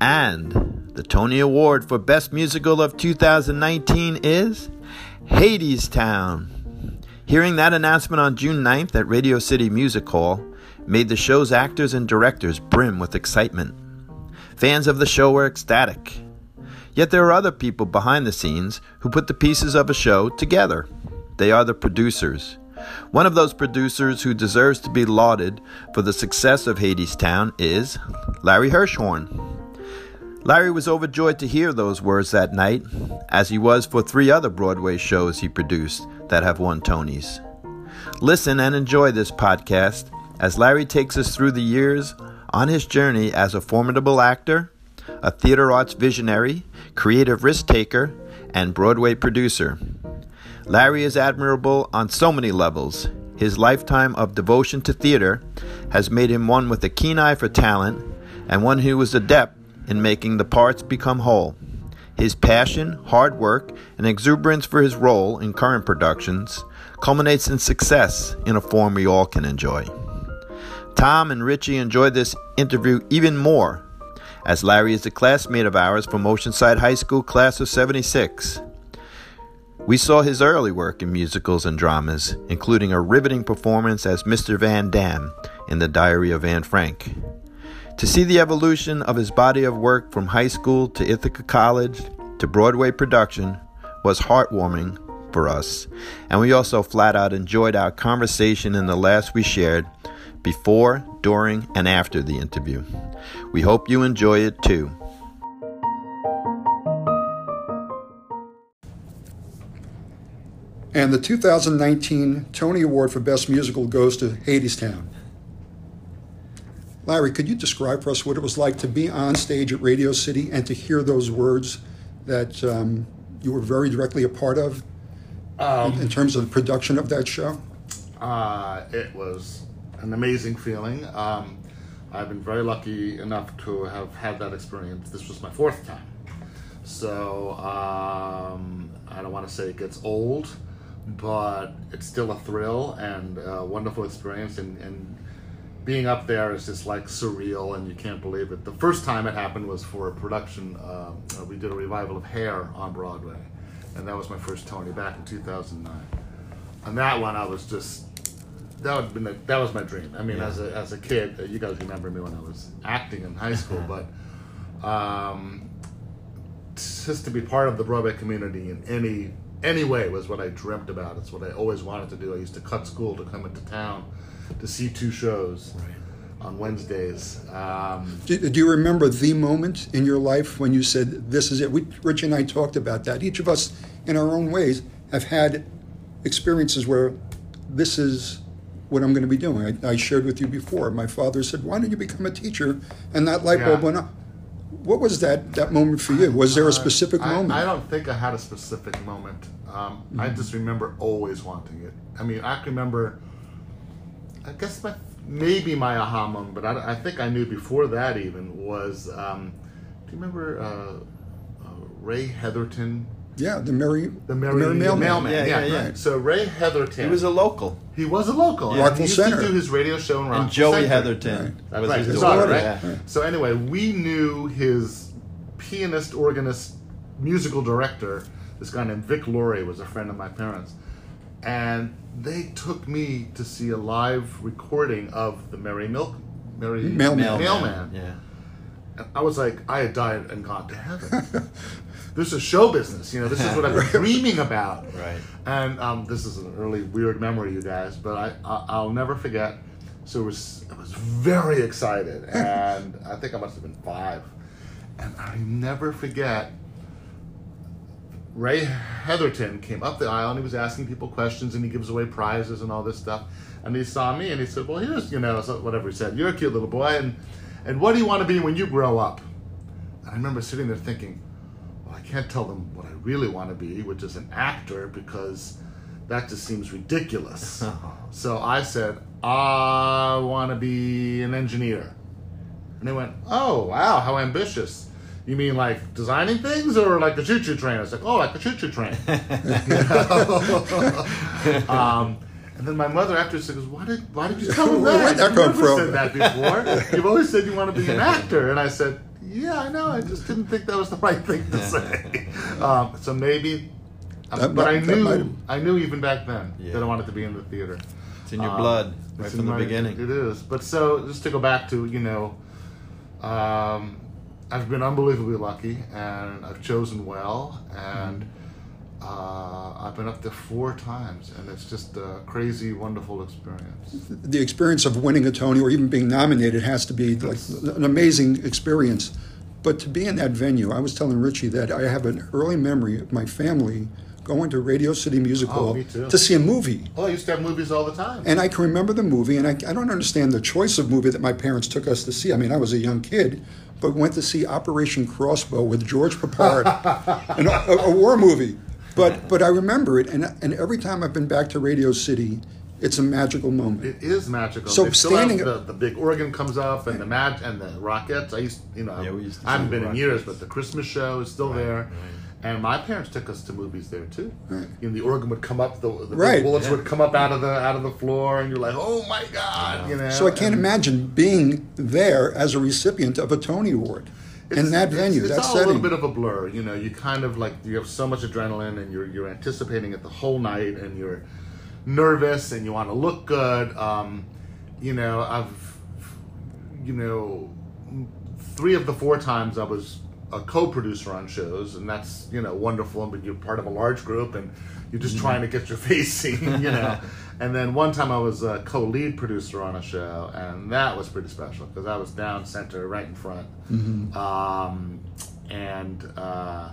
And the Tony Award for Best Musical of 2019 is Hadestown. Hearing that announcement on June 9th at Radio City Music Hall made the show's actors and directors brim with excitement. Fans of the show were ecstatic. Yet there are other people behind the scenes who put the pieces of a show together. They are the producers. One of those producers who deserves to be lauded for the success of Hadestown is Larry Hirschhorn. Larry was overjoyed to hear those words that night, as he was for three other Broadway shows he produced that have won Tonys. Listen and enjoy this podcast as Larry takes us through the years on his journey as a formidable actor, a theater arts visionary, creative risk taker, and Broadway producer. Larry is admirable on so many levels. His lifetime of devotion to theater has made him one with a keen eye for talent and one who is adept in making the parts become whole. His passion, hard work, and exuberance for his role in current productions culminates in success in a form we all can enjoy. Tom and Richie enjoyed this interview even more, as Larry is a classmate of ours from Oceanside High School, class of 76. We saw his early work in musicals and dramas, including a riveting performance as Mr. Van Daan in The Diary of Anne Frank. To see the evolution of his body of work from high school to Ithaca College to Broadway production was heartwarming for us, and we also flat out enjoyed our conversation in the last we shared before, during, and after the interview. We hope you enjoy it too. And the 2019 Tony Award for Best Musical goes to Hadestown. Larry, could you describe for us what it was like to be on stage at Radio City and to hear those words that um, you were very directly a part of um, in, in, terms of the production of that show? Uh, it was an amazing feeling. Um, I've been very lucky enough to have had that experience. This was my fourth time. So um, I don't want to say it gets old, but it's still a thrill and a wonderful experience. And, and being up there is just like surreal and you can't believe it. The first time it happened was for a production, uh, we did a revival of Hair on Broadway. And that was my first Tony back in 2009. On that one, I was just that would been a, that was my dream. I mean, yeah. as a as a kid, uh, you guys remember me when I was acting in high school, but um, just to be part of the Broadway community in any any way was what I dreamt about. It's what I always wanted to do. I used to cut school to come into town to see two shows. Right. On Wednesdays. Um, do, do, you remember the moment in your life when you said, This is it? We, Rich and I talked about that. Each of us, in our own ways, have had experiences where this is what I'm going to be doing. I, I, shared with you before. My father said, "Why don't you become a teacher?" And that light bulb yeah. went up. What was that that moment for you? Was there a specific uh, I, moment? I don't think I had a specific moment. Um, mm-hmm. I just remember always wanting it. I mean, I can remember. I guess my maybe my aha moment, but I, I think I knew before that even was. Um, do you remember uh, uh, Ray Heatherton? Yeah, the Mary, the Merry, the Merry Mailman. Mailman. Yeah, yeah, yeah, yeah. So Ray Heatherton. He was a local. He was a local. Yeah. Rockville he used Center. to do his radio show in Rockville And Joey Center. Heatherton right. was right. his daughter, right? Yeah. So anyway, we knew his pianist, organist, musical director. This guy named Vic Laurie was a friend of my parents, and they took me to see a live recording of the Merry Milk Merry Mailman. Mailman. Yeah. And I was like, I had died and gone to heaven. this is show business. You know, this is what I'm dreaming about. Right. And um, this is an early weird memory, you guys, but I, I will never forget. So it was I was very excited, and I think I must have been five, and I never forget. Ray Heatherton came up the aisle and he was asking people questions and he gives away prizes and all this stuff. And he saw me and he said, "Well, here's you know whatever he said. You're a cute little boy, and and what do you want to be when you grow up?" And I remember sitting there thinking, Well, I can't tell them what I really want to be, which is an actor, because that just seems ridiculous. Oh. so I said, I want to be an engineer. And they went, Oh, wow, how ambitious. You mean like designing things or like a choo choo train? I was like, Oh, like a choo choo train. um, and then my mother after said, "Why did why did you tell him that? Where'd that you come never from? said that before. You've always said you want to be an actor." And I said, yeah, I know. I just didn't think that was the right thing to say. Um, so maybe, That but might- I knew, I knew even back then Yeah. that I wanted to be in the theater. It's in your Um, blood right from the my- beginning. It is. But so just to go back to you know, um, I've been unbelievably lucky, and I've chosen well, and uh, I've been up there four times, and it's just a crazy, wonderful experience. the experience of winning a Tony or even being nominated has to be like an amazing experience. But to be in that venue, I was telling Richie that I have an early memory of my family going to Radio City Music Oh, Hall too. to see a movie. Oh, I used to have movies all the time. And I can remember the movie, and I, I don't understand the choice of movie that my parents took us to see. I mean, I was a young kid, but went to see Operation Crossbow with George Peppard, an, a, a war movie. But but I remember it, and and every time I've been back to Radio City, it's a magical moment. It is magical. So They still have standing- the, the big organ comes up and the mag and the Rockettes. I used, you know, Yeah, used I haven't been the in years, but the Christmas show is still there. And my parents took us to movies there too. Right. You know, the organ would come up, the, the Right. bullets Yeah. would come up out of the out of the floor, and you're like, oh my god, you know. So I can't and imagine being there as a recipient of a Tony Award in that venue, it's, that it's all setting. a little bit of a blur. You know, you kind of like you have so much adrenaline, and you're you're anticipating it the whole night, and you're nervous, and you want to look good. Um, you know, I've you know three of the four times I was a co-producer on shows, and that's you know wonderful. But you're part of a large group, and you're just trying to get your face seen, you know. and then one time I was a co-lead producer on a show, and that was pretty special because I was down center, right in front, um, and uh,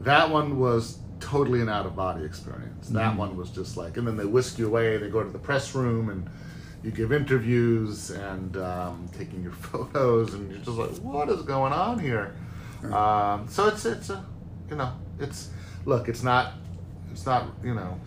that one was totally an out-of-body experience. That one was just like, and then they whisk you away. They go to the press room and you give interviews and um, taking your photos, and you're just like, what is going on here? Um, so it's it's a, you know, it's look, it's not, it's not, you know.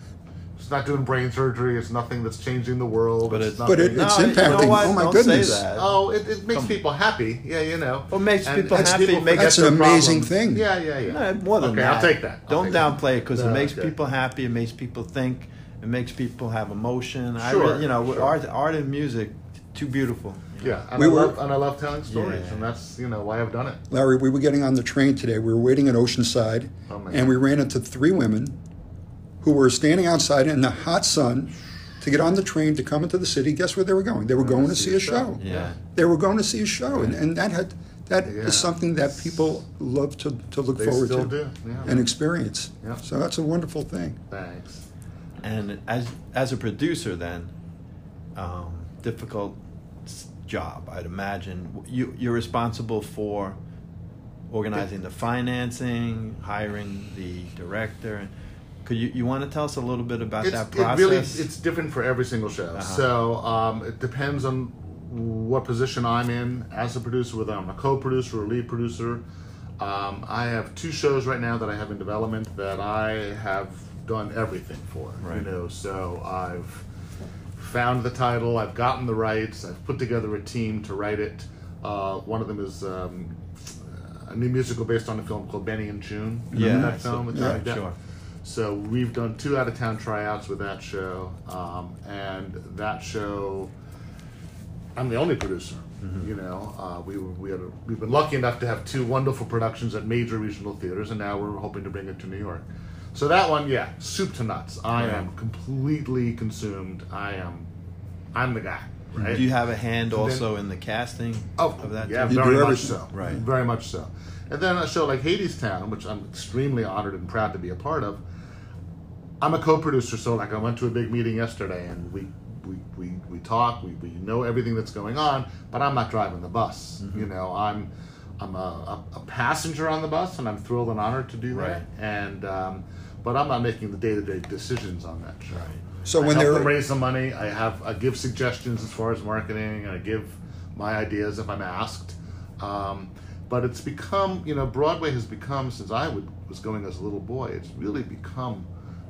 It's not doing brain surgery. It's nothing that's changing the world. But it's, it's- But nothing, it- it's No, you know impacting. Oh, my Don't goodness. Say that. Oh, it, it makes people happy. Yeah, you know. What makes And people makes happy people makes- That's an amazing problems. thing. Yeah, yeah, yeah. No, more than okay, that. I'll take that. I'll Don't take that. downplay it because No, it makes okay. people happy. It makes people think. It makes people have emotion. Sure, re- you know, sure. art, art and music, too beautiful. Yeah, and, We I were- love, and I love telling stories, Yeah. and that's you know why I've done it. Larry, we were getting on the train today. We were waiting at Oceanside, Oh, my and we ran into three women who were standing outside in the hot sun to get on the train to come into the city. Guess where they were going? They were going to see a show. Yeah. They were going to see a show, and, and that had that is Yeah. something that people love to, to look They forward still to do, yeah. and experience. Yeah. So that's a wonderful thing. Thanks. And as as a producer, then, um, difficult s- job. I'd imagine you you're responsible for organizing the financing, hiring the director. And could you you want to tell us a little bit about It's, that it process? really it's different for every single show. Uh-huh. So um, it depends on what position I'm in as a producer, whether I'm a co-producer or lead producer. Um, I have two shows right now that I have in development that I have done everything for. Right. You know, so I've found the title, I've gotten the rights, I've put together a team to write it. Uh, one of them is um, a new musical based on a film called Benny and Joon. You yeah, that film with yeah, sure. So we've done two out of town tryouts with that show, um, and that show, I'm the only producer. Mm-hmm. You know, uh, we were- we had a, we've been lucky enough to have two wonderful productions at major regional theaters, and now we're hoping to bring it to New York. So that one, yeah, soup to nuts. I Yeah. am completely consumed. I am, I'm the guy. Right? Do you have a hand then- also in the casting Oh, of that? yeah, too? You very much so. Right. Very much so. And then a show like Hadestown, which I'm extremely honored and proud to be a part of. I'm a co-producer, so like I went to a big meeting yesterday, and we we we, we talk, we, we know everything that's going on, but I'm not driving the bus. Mm-hmm. You know, I'm I'm a, a, a passenger on the bus, and I'm thrilled and honored to do that. And um, but I'm not making the day-to-day decisions on that show. So I when help they're them raise some money. I have I give suggestions as far as marketing. I give my ideas if I'm asked. Um, but it's become you know Broadway has become since I would, was going as a little boy. It's really become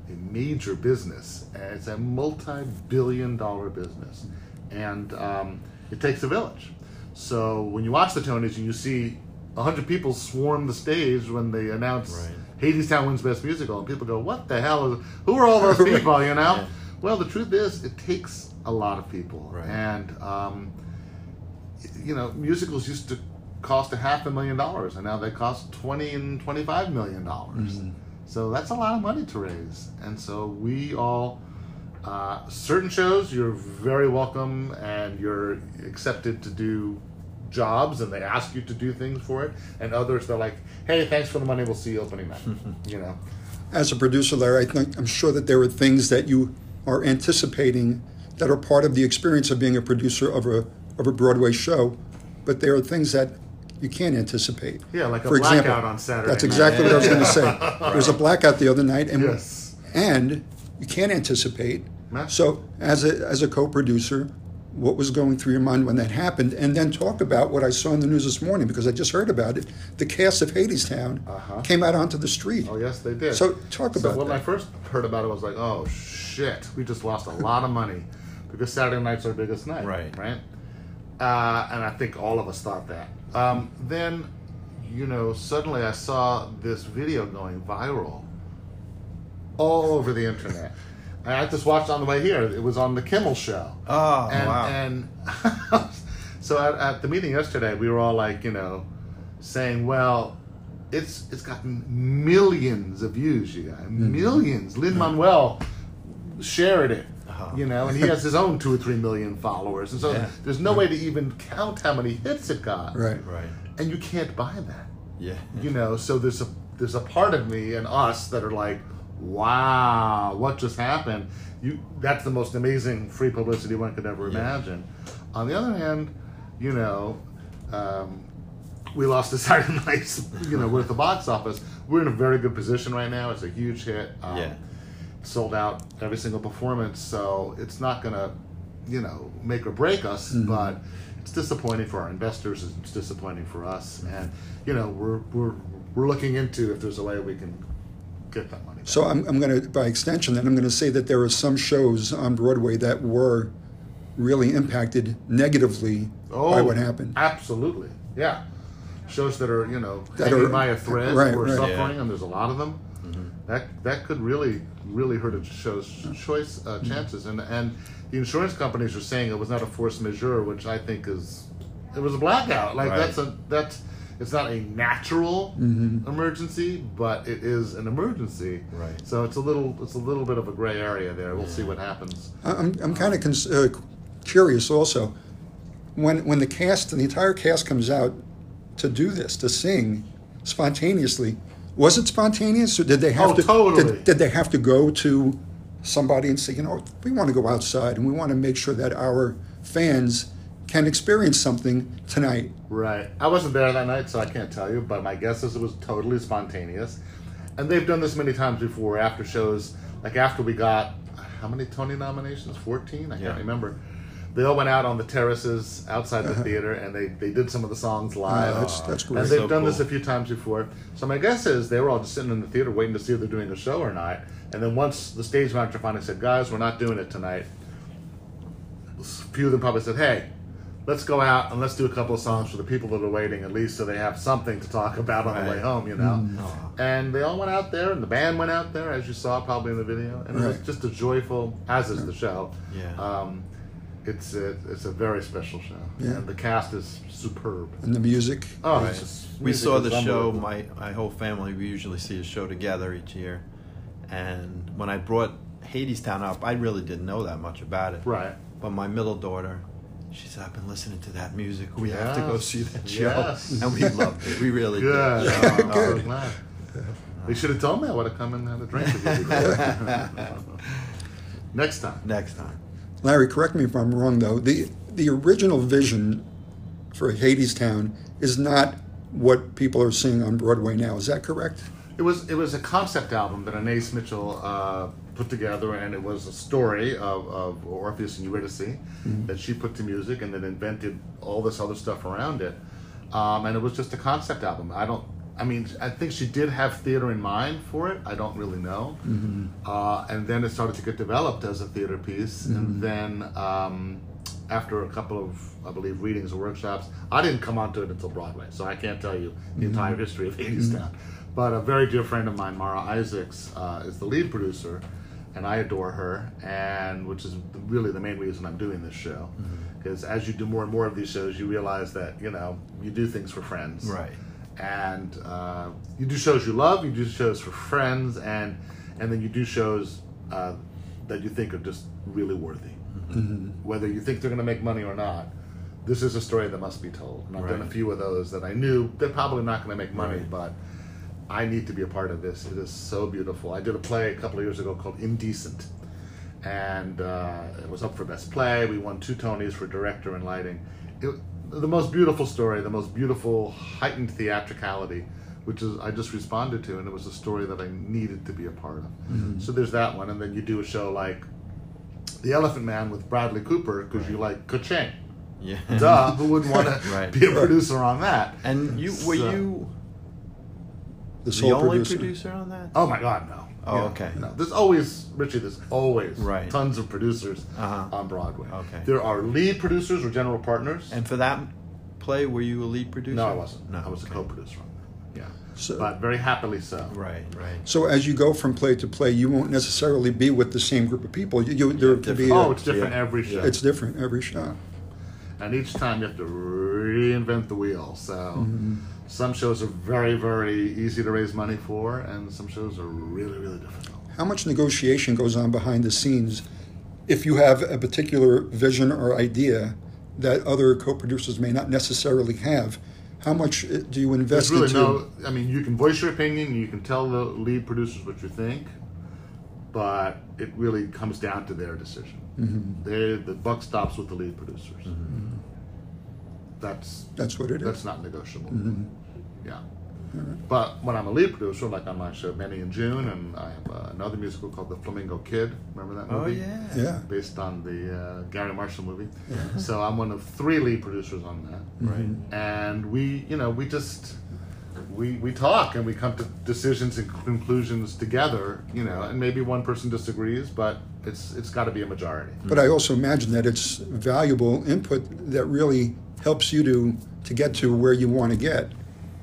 a major business. And It's a multi-billion-dollar business, and um, it takes a village. So when you watch the Tonys and you see hundred people swarm the stage when they announce Right. Hadestown wins Best Musical, and people go, "What the hell is? Who are all those people?" You know. Yeah. Well, the truth is, it takes a lot of people, Right. and um, you know, musicals used to cost a half a million dollars, and now they cost twenty and twenty-five million dollars. So that's a lot of money to raise, and so we all. Uh, certain shows you're very welcome and you're accepted to do jobs and they ask you to do things for it and others they're like hey thanks for the money we'll see you opening night you know As a producer, Larry, I think I'm sure that there are things that you are anticipating that are part of the experience of being a producer of a of a Broadway show, but there are things that you can't anticipate. Yeah, like a For example, blackout on Saturday That's night. exactly what I was going to say. There was a blackout the other night, and Yes. and you can't anticipate. So, as a as a co-producer, what was going through your mind when that happened, and then talk about what I saw in the news this morning because I just heard about it. The cast of Hadestown Uh-huh. came out onto the street. Oh yes, they did. So, talk So about when I first heard about it, I was like, "Oh shit, we just lost a lot of money because Saturday night's our biggest night." Right. Right. Uh, and I think all of us thought that. Um, then, you know, suddenly I saw this video going viral all over the internet. And I just watched on the way here. It was on the Kimmel Show. Oh, and, wow. And so at, at the meeting yesterday, we were all like, you know, saying, well, it's it's gotten millions of views, you guys, Mm-hmm. millions. Lin Manuel shared it, Uh-huh. you know, and he has his own two or three million followers, and so Yeah. there's no way to even count how many hits it got, Right. Right. And you can't buy that, Yeah. you know. So there's a there's a part of me and us that are like, wow, what just happened? You that's the most amazing free publicity one could ever Yeah. imagine. On the other hand, you know, um, we lost the Saturday nights, you know, with the box office. We're in a very good position right now. It's a huge hit. Um, Yeah. Sold out every single performance, so it's not gonna, you know, make or break us, but it's disappointing for our investors. It's disappointing for us, and you know, we're we're we're looking into if there's a way we can get that money. Back. So I'm, I'm going to, by extension, then I'm going to say that there are some shows on Broadway that were really impacted negatively by what happened. Absolutely, yeah. Shows that are you know That hanging are- by a thread, right, or right. suffering, Yeah. and there's a lot of them. That that could really really hurt a show's choice uh, Mm-hmm. chances, and and the insurance companies are saying it was not a force majeure, which I think is it was a blackout. Like Right. that's a that's it's not a natural Mm-hmm. emergency, but it is an emergency. Right. So it's a little it's a little bit of a gray area there. We'll see what happens. I'm, I'm kind of cons- uh, curious also. When, when the cast, the entire cast comes out to do this, to sing spontaneously, was it spontaneous or did they have Oh, to totally. did, did they have to go to somebody and say, you know, we want to go outside and we want to make sure that our fans can experience something tonight. Right. I wasn't there that night, so I can't tell you, but my guess is it was totally spontaneous. And they've done this many times before after shows, like after we got, how many Tony nominations? 14? I Yeah. can't remember. They all went out on the terraces outside the theater and they, they did some of the songs live. Uh-huh. that's- that's And they've So done this a few times before. So my guess is they were all just sitting in the theater waiting to see if they're doing a show or not. And then once the stage manager finally said, guys, we're not doing it tonight, a few of them probably said, "Hey, let's go out and let's do a couple of songs for the people that are waiting, at least so they have something to talk about on the way home." You know. Aw. And they all went out there, and the band went out there, as you saw probably in the video, and it was just a joyful, as is the show. Yeah. Um, it's a, it's a very special show, Yeah. and the cast is superb. And the music. Oh, Right. it's just, We music saw the show. My my whole family. We usually see a show together each year. And when I brought Hadestown up, I really didn't know that much about it. right. But my middle daughter, she said, "I've been listening to that music. We have to go see that show." Yes. And we loved it. We really Good. did. Oh, I'm Good. so glad. They should have told me I would have come and had a drink with you. Next time. Next time. Larry, correct me if I'm wrong though. The the original vision for Hadestown is not what people are seeing on Broadway now. Is that correct? It was it was a concept album that Anais Mitchell uh, put together, and it was a story of, of Orpheus and Eurydice that she put to music, and then invented all this other stuff around it. Um, and it was just a concept album. I don't. I mean, I think she did have theater in mind for it. I don't really know. Uh, and then it started to get developed as a theater piece, and then. Um, after a couple of, I believe, readings or workshops, I didn't come onto it until Broadway, so I can't tell you the entire history of Hadestown. But a very dear friend of mine, Mara Isaacs, uh, is the lead producer, and I adore her, and which is really the main reason I'm doing this show, Because as you do more and more of these shows, you realize that you know you do things for friends, Right. And uh, you do shows you love, you do shows for friends, and and then you do shows uh, that you think are just really worthy. Whether you think they're going to make money or not, this is a story that must be told. And I've done a few of those that I knew they're probably not going to make money, Right. but I need to be a part of this. It is so beautiful. I did a play a couple of years ago called Indecent, and uh, it was up for best play. We won two Tonys for director and lighting. It, the most beautiful story, the most beautiful heightened theatricality, which is I just responded to, and it was a story that I needed to be a part of. So there's that one, and then you do a show like The Elephant Man with Bradley Cooper because you like Ka-ching. Yeah. Duh, who wouldn't want to Right. be a producer on that? And you were So- you The the only producer. producer. on that? Oh my God, no. Oh, Yeah, okay. No, there's always Richie. There's always Right. tons of producers Uh-huh. on Broadway. Okay. There are lead producers or general partners. And for that play, were you a lead producer? no, I wasn't. No, I was okay. a co-producer on that. Yeah, So- but very happily so. Right, right. So as you go from play to play, you won't necessarily be with the same group of people. You, you, there could be. Oh, a- it's different Yeah. every show. it's different every show. And each time you have to reinvent the wheel. So Mm-hmm. some shows are very, very easy to raise money for, and some shows are really, really difficult. How much negotiation goes on behind the scenes if you have a particular vision or idea that other co-producers may not necessarily have? How much uh, do you invest There's really into? no. I mean, you can voice your opinion. You can tell the lead producers what you think, but it really comes down to their decision. Mm-hmm. They the buck stops with the lead producers. That's That's what it is. that's not negotiable. Mm-hmm. Yeah. But when I'm a lead producer, like on my show Benny and Joon, and I have uh, another musical called The Flamingo Kid. Remember that movie? Oh movie? yeah. yeah. Based on the uh, Garry Marshall movie. So I'm one of three lead producers on that Right. and we you know we just we we talk and we come to decisions and conclusions together you know and maybe one person disagrees but it's it's got to be a majority But I also imagine that it's valuable input that really helps you to to get to where you want to get.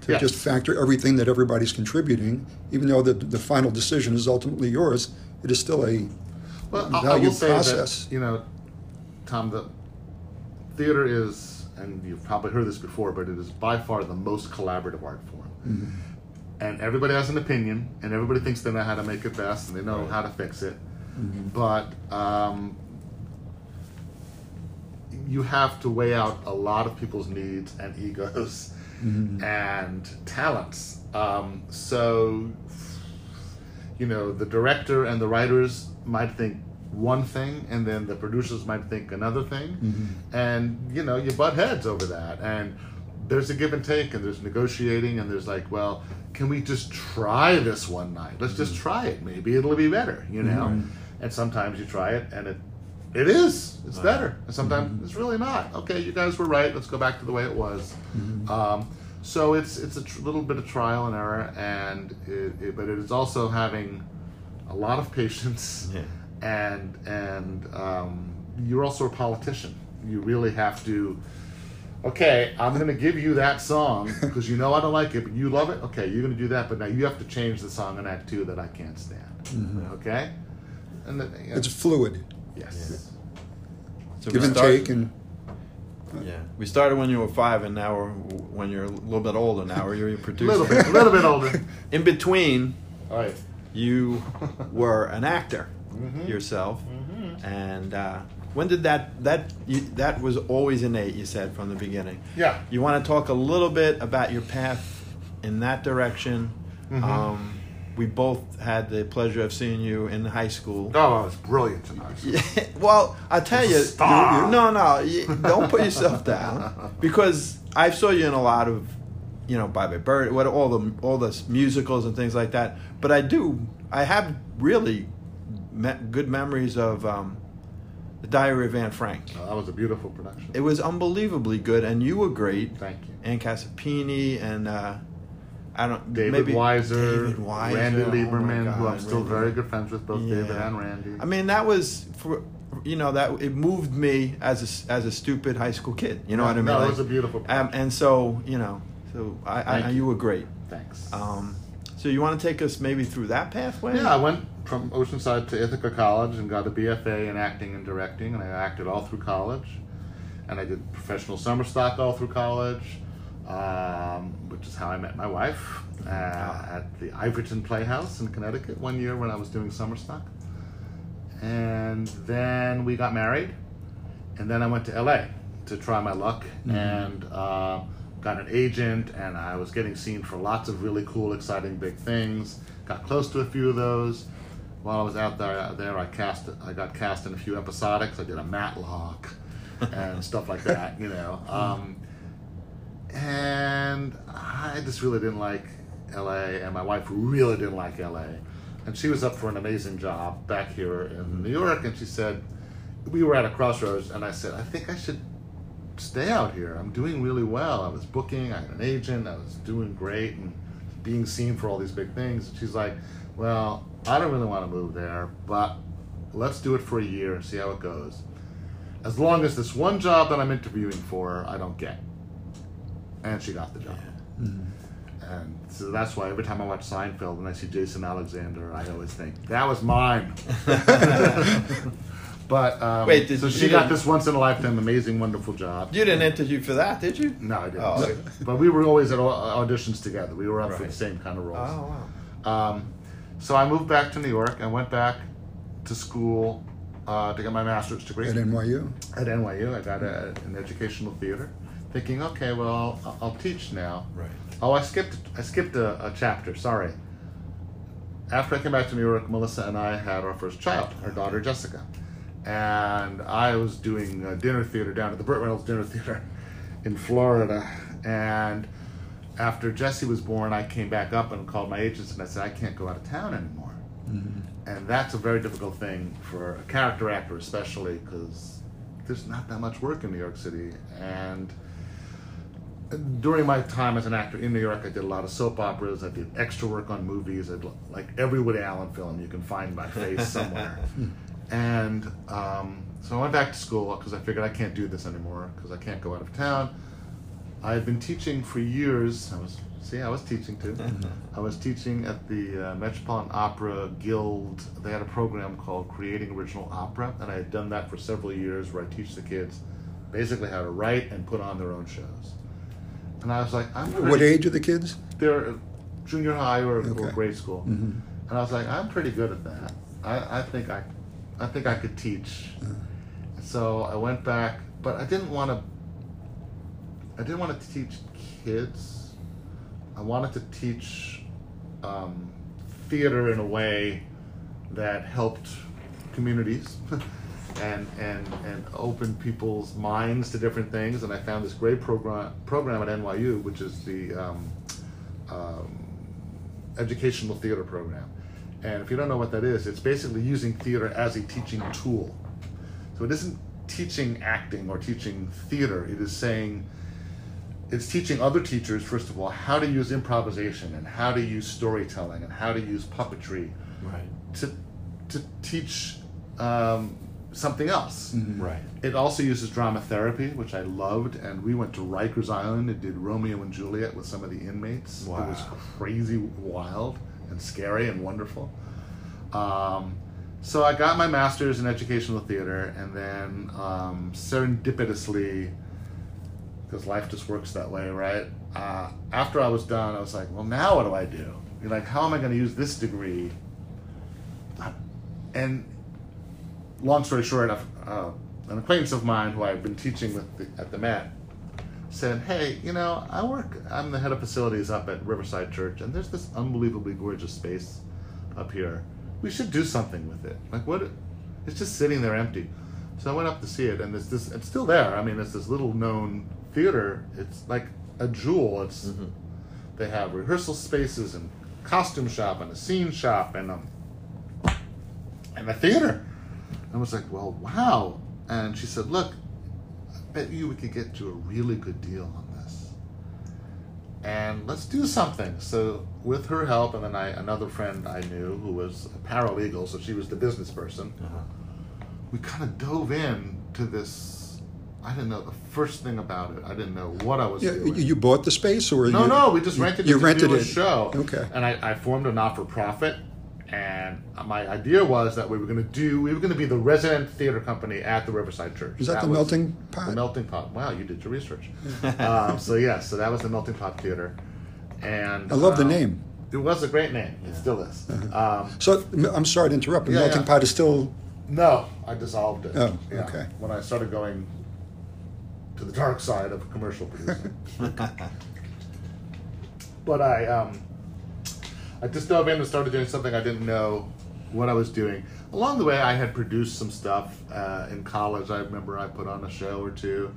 To Yes. just factor everything that everybody's contributing, even though the the final decision is ultimately yours, it is still a well I, I will valued say process. that you know tom the theater is and you've probably heard this before but it is by far the most collaborative art form and everybody has an opinion and everybody thinks they know how to make it best and they know how to fix it. But um, you have to weigh out a lot of people's needs and egos and talents. Um, so, you know, the director and the writers might think one thing, and then the producers might think another thing, and you know, you butt heads over that, and there's a give and take, and there's negotiating, and there's like, well, can we just try this one night? Let's just try it. Maybe it'll be better, you know. And sometimes you try it, and it it is. It's better. And sometimes it's really not. Okay, you guys were right. Let's go back to the way it was. Um, so it's it's a tr- little bit of trial and error, and it, it, but it is also having a lot of patience, Yeah. and and um, you're also a politician. You really have to. Okay, I'm going to give you that song because you know I don't like it, but you love it. Okay, you're going to do that, but now you have to change the song in Act Two that I can't stand. Okay, and then, you know, it's fluid, yes. So give we and start- take, and Yeah, we started when you were five, and now we're when you're a little bit older. Now or you're a A producer. little bit, a little bit older. In between, All right. you were an actor Mm-hmm. yourself, and uh, when did that that you, that was always innate? You said from the beginning. Yeah. You want to talk a little bit about your path in that direction? Mm-hmm. Um, we both had the pleasure of seeing you in high school. Oh, I was brilliant tonight. Yeah, well, I tell you, Stop. you- no, no, you, don't put yourself down because I saw you in a lot of, you know, Bye Bye Birdie, what all the all the musicals and things like that. But I do, I have really me- good memories of um, the Diary of Anne Frank. Oh, that was a beautiful production. It was unbelievably good, and you were great. Thank you. Ann Casapini and uh, I don't David maybe Weiser, David Weiser, Randy oh Lieberman, who I'm still Randy. very good friends with, both David and Randy. I mean, that was for you know that it moved me as a as a stupid high school kid. You know what I mean? It Like, was a beautiful Um, and so you know, so I, I, you. you. were great. Thanks. Um, so you want to take us maybe through that pathway? yeah, I went from Oceanside to Ithaca College and got a BFA in acting and directing, and I acted all through college. and I did professional summer stock all through college, um, which is how I met my wife uh, at the Ivoryton Playhouse in Connecticut one year when I was doing summer stock. And then we got married, and then I went to LA to try my luck and uh, got an agent, and I was getting seen for lots of really cool, exciting, big things. Got close to a few of those. While I was out there, there I cast, I got cast in a few episodics. I did a Matlock and stuff like that, you know. Um, and I just really didn't like LA, and my wife really didn't like LA. And she was up for an amazing job back here in New York, and she said, we were at a crossroads, and I said, I think I should stay out here. I'm doing really well. I was booking, I had an agent, I was doing great, and being seen for all these big things. And she's like, Well, I don't really want to move there, but let's do it for a year and see how it goes. As long as this one job that I'm interviewing for, I don't get. And she got the job. And so that's why every time I watch Seinfeld and I see Jason Alexander, I always think that was mine. but um, Wait, did so she got this once in a lifetime amazing, wonderful job. You didn't interview for that, did you? No, I didn't. Oh, okay. But we were always at auditions together. We were up for the same kind of roles. Oh wow. Um, so I moved back to New York and went back to school uh, to get my master's degree At NYU? at NYU. I got a, an educational theater, thinking, okay, well, I'll, I'll teach now. Right. Oh, I skipped. I skipped a, a chapter. Sorry. After I came back to New York, Melissa and I had our first child, our daughter Jessica, and I was doing dinner theater down at the Burt Reynolds Dinner Theater in Florida. And after Jesse was born, I came back up and called my agents and I said, I can't go out of town anymore. And that's a very difficult thing for a character actor, especially because there's not that much work in New York City. And during my time as an actor in New York, I did a lot of soap operas. I did extra work on movies. I did, like every Woody Allen film, you can find my face somewhere. and um, so I went back to school because I figured I can't do this anymore because I can't go out of town. I had been teaching for years. I was see, I was teaching too. Mm-hmm. I was teaching at the uh, Metropolitan Opera Guild. They had a program called Creating Original Opera, and I had done that for several years, where I teach the kids basically how to write and put on their own shows. And I was like, I'm pretty, What age are the kids? They're uh, junior high or, or grade school, mm-hmm. and I was like, I'm pretty good at that. I, I think I, I think I could teach. Uh-huh. So I went back, but I didn't want to. I didn't want to teach kids. I wanted to teach um, theater in a way that helped communities and and and opened people's minds to different things. And I found this great program program at NYU, which is the um, um, educational theater program. And if you don't know what that is, it's basically using theater as a teaching tool. So it isn't teaching acting or teaching theater. It is saying it's teaching other teachers, first of all, how to use improvisation and how to use storytelling and how to use puppetry Right. to, to teach um, something else. Right. It also uses drama therapy, which I loved, and we went to Rikers Island and did Romeo and Juliet with some of the inmates. Wow. It was crazy, wild, and scary and wonderful. Um, so I got my master's in educational theater, and then um, serendipitously, because life just works that way, right? Uh, after I was done, I was like, well, now what do I do? You're like, how am I going to use this degree? And long story short, uh, an acquaintance of mine who I've been teaching with the, at the Met said, "Hey, you know, I work. I'm the head of facilities up at Riverside Church, and there's this unbelievably gorgeous space up here. We should do something with it. Like what? It's just sitting there empty." So I went up to see it, and it's this. It's still there. I mean, it's this little known theater. It's like a jewel. It's they have rehearsal spaces and costume shop and a scene shop and um and a theater. And I was like, well, wow. And she said, look, I bet you we could get you a really good deal on this. And let's do something. So with her help, and then I another friend I knew who was a paralegal, so she was the business person. We kind of dove in to this. I didn't know the first thing about it. I didn't know what I was Yeah, doing. you bought the space, or No, you, no, we just rented you it to rented do a show. Okay. And I, I formed a not for profit, and my idea was that we were going to do we were going to be the resident theater company at the Riverside Church. Is that the Melting Pot? The Melting Pot. Wow, you did your research. um, so yeah, so that was the Melting Pot Theater, and I love the um, name. It was a great name. It still is. Um, So I'm sorry to interrupt, but Yeah, Melting yeah. Pot is still. no, I dissolved it. Oh, Yeah, okay. When I started going to the dark side of commercial producing. but I, um, I just dove in and started doing something I didn't know what I was doing. Along the way, I had produced some stuff uh, in college. I remember I put on a show or two.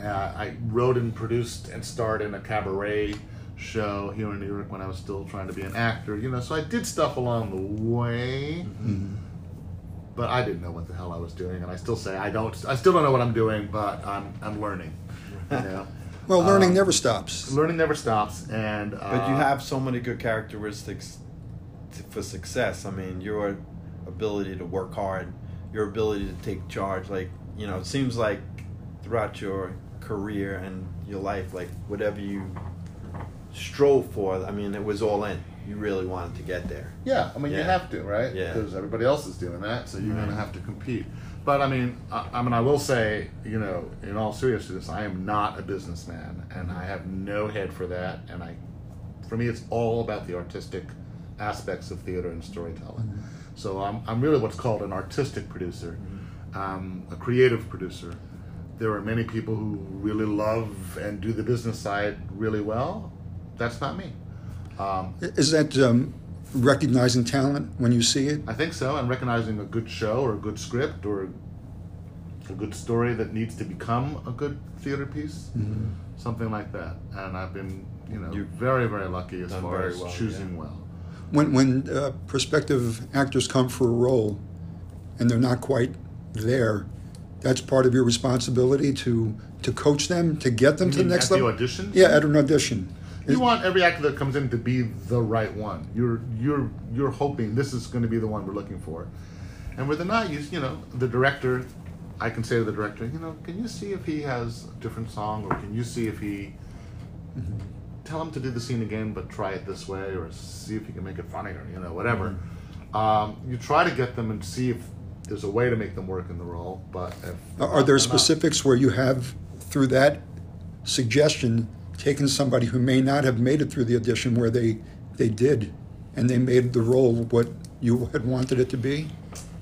Uh, I wrote and produced and starred in a cabaret show here in New York when I was still trying to be an actor. You know, so I did stuff along the way but I didn't know what the hell I was doing, and I still say I don't. I still don't know what I'm doing, but I'm I'm learning. You know, Well, learning Um, never stops. learning never stops, and uh, But you have so many good characteristics t- for success. I mean, your ability to work hard, your ability to take charge. Like, you know, it seems like throughout your career and your life, like whatever you strove for, I mean, it was all in. You really wanted to get there. Yeah, I mean you have to, right? Yeah. Because everybody else is doing that, so you're Right. gonna mm-hmm. have to compete. But I mean, I, I mean, I will say, you know, in all seriousness, I am not a businessman, and I have no head for that. And I, for me, it's all about the artistic aspects of theater and storytelling. Mm-hmm. So I'm, I'm really what's called an artistic producer, mm-hmm. um, a creative producer. There are many people who really love and do the business side really well. That's not me. Um, Is that um, recognizing talent when you see it? I think so, and recognizing a good show or a good script or a good story that needs to become a good theater piece, something like that. And I've been, you know, You've very, very lucky as far as well, choosing yeah. well. When when uh, prospective actors come for a role, and they're not quite there, that's part of your responsibility to to coach them to get them You to the mean next at the level. auditions? Yeah, at an audition. You want every actor that comes in to be the right one. You're you're you're hoping this is going to be the one we're looking for, and where they're not, you you know, the director, I can say to the director, you know, can you see if he has a different song, or can you see if he tell him to do the scene again, but try it this way, or see if you can make it funnier, you know, whatever. Um, you try to get them and see if there's a way to make them work in the role, but Are are there if not- specifics where you have, through that suggestion, taken somebody who may not have made it through the audition where they they did, and they made the role what you had wanted it to be?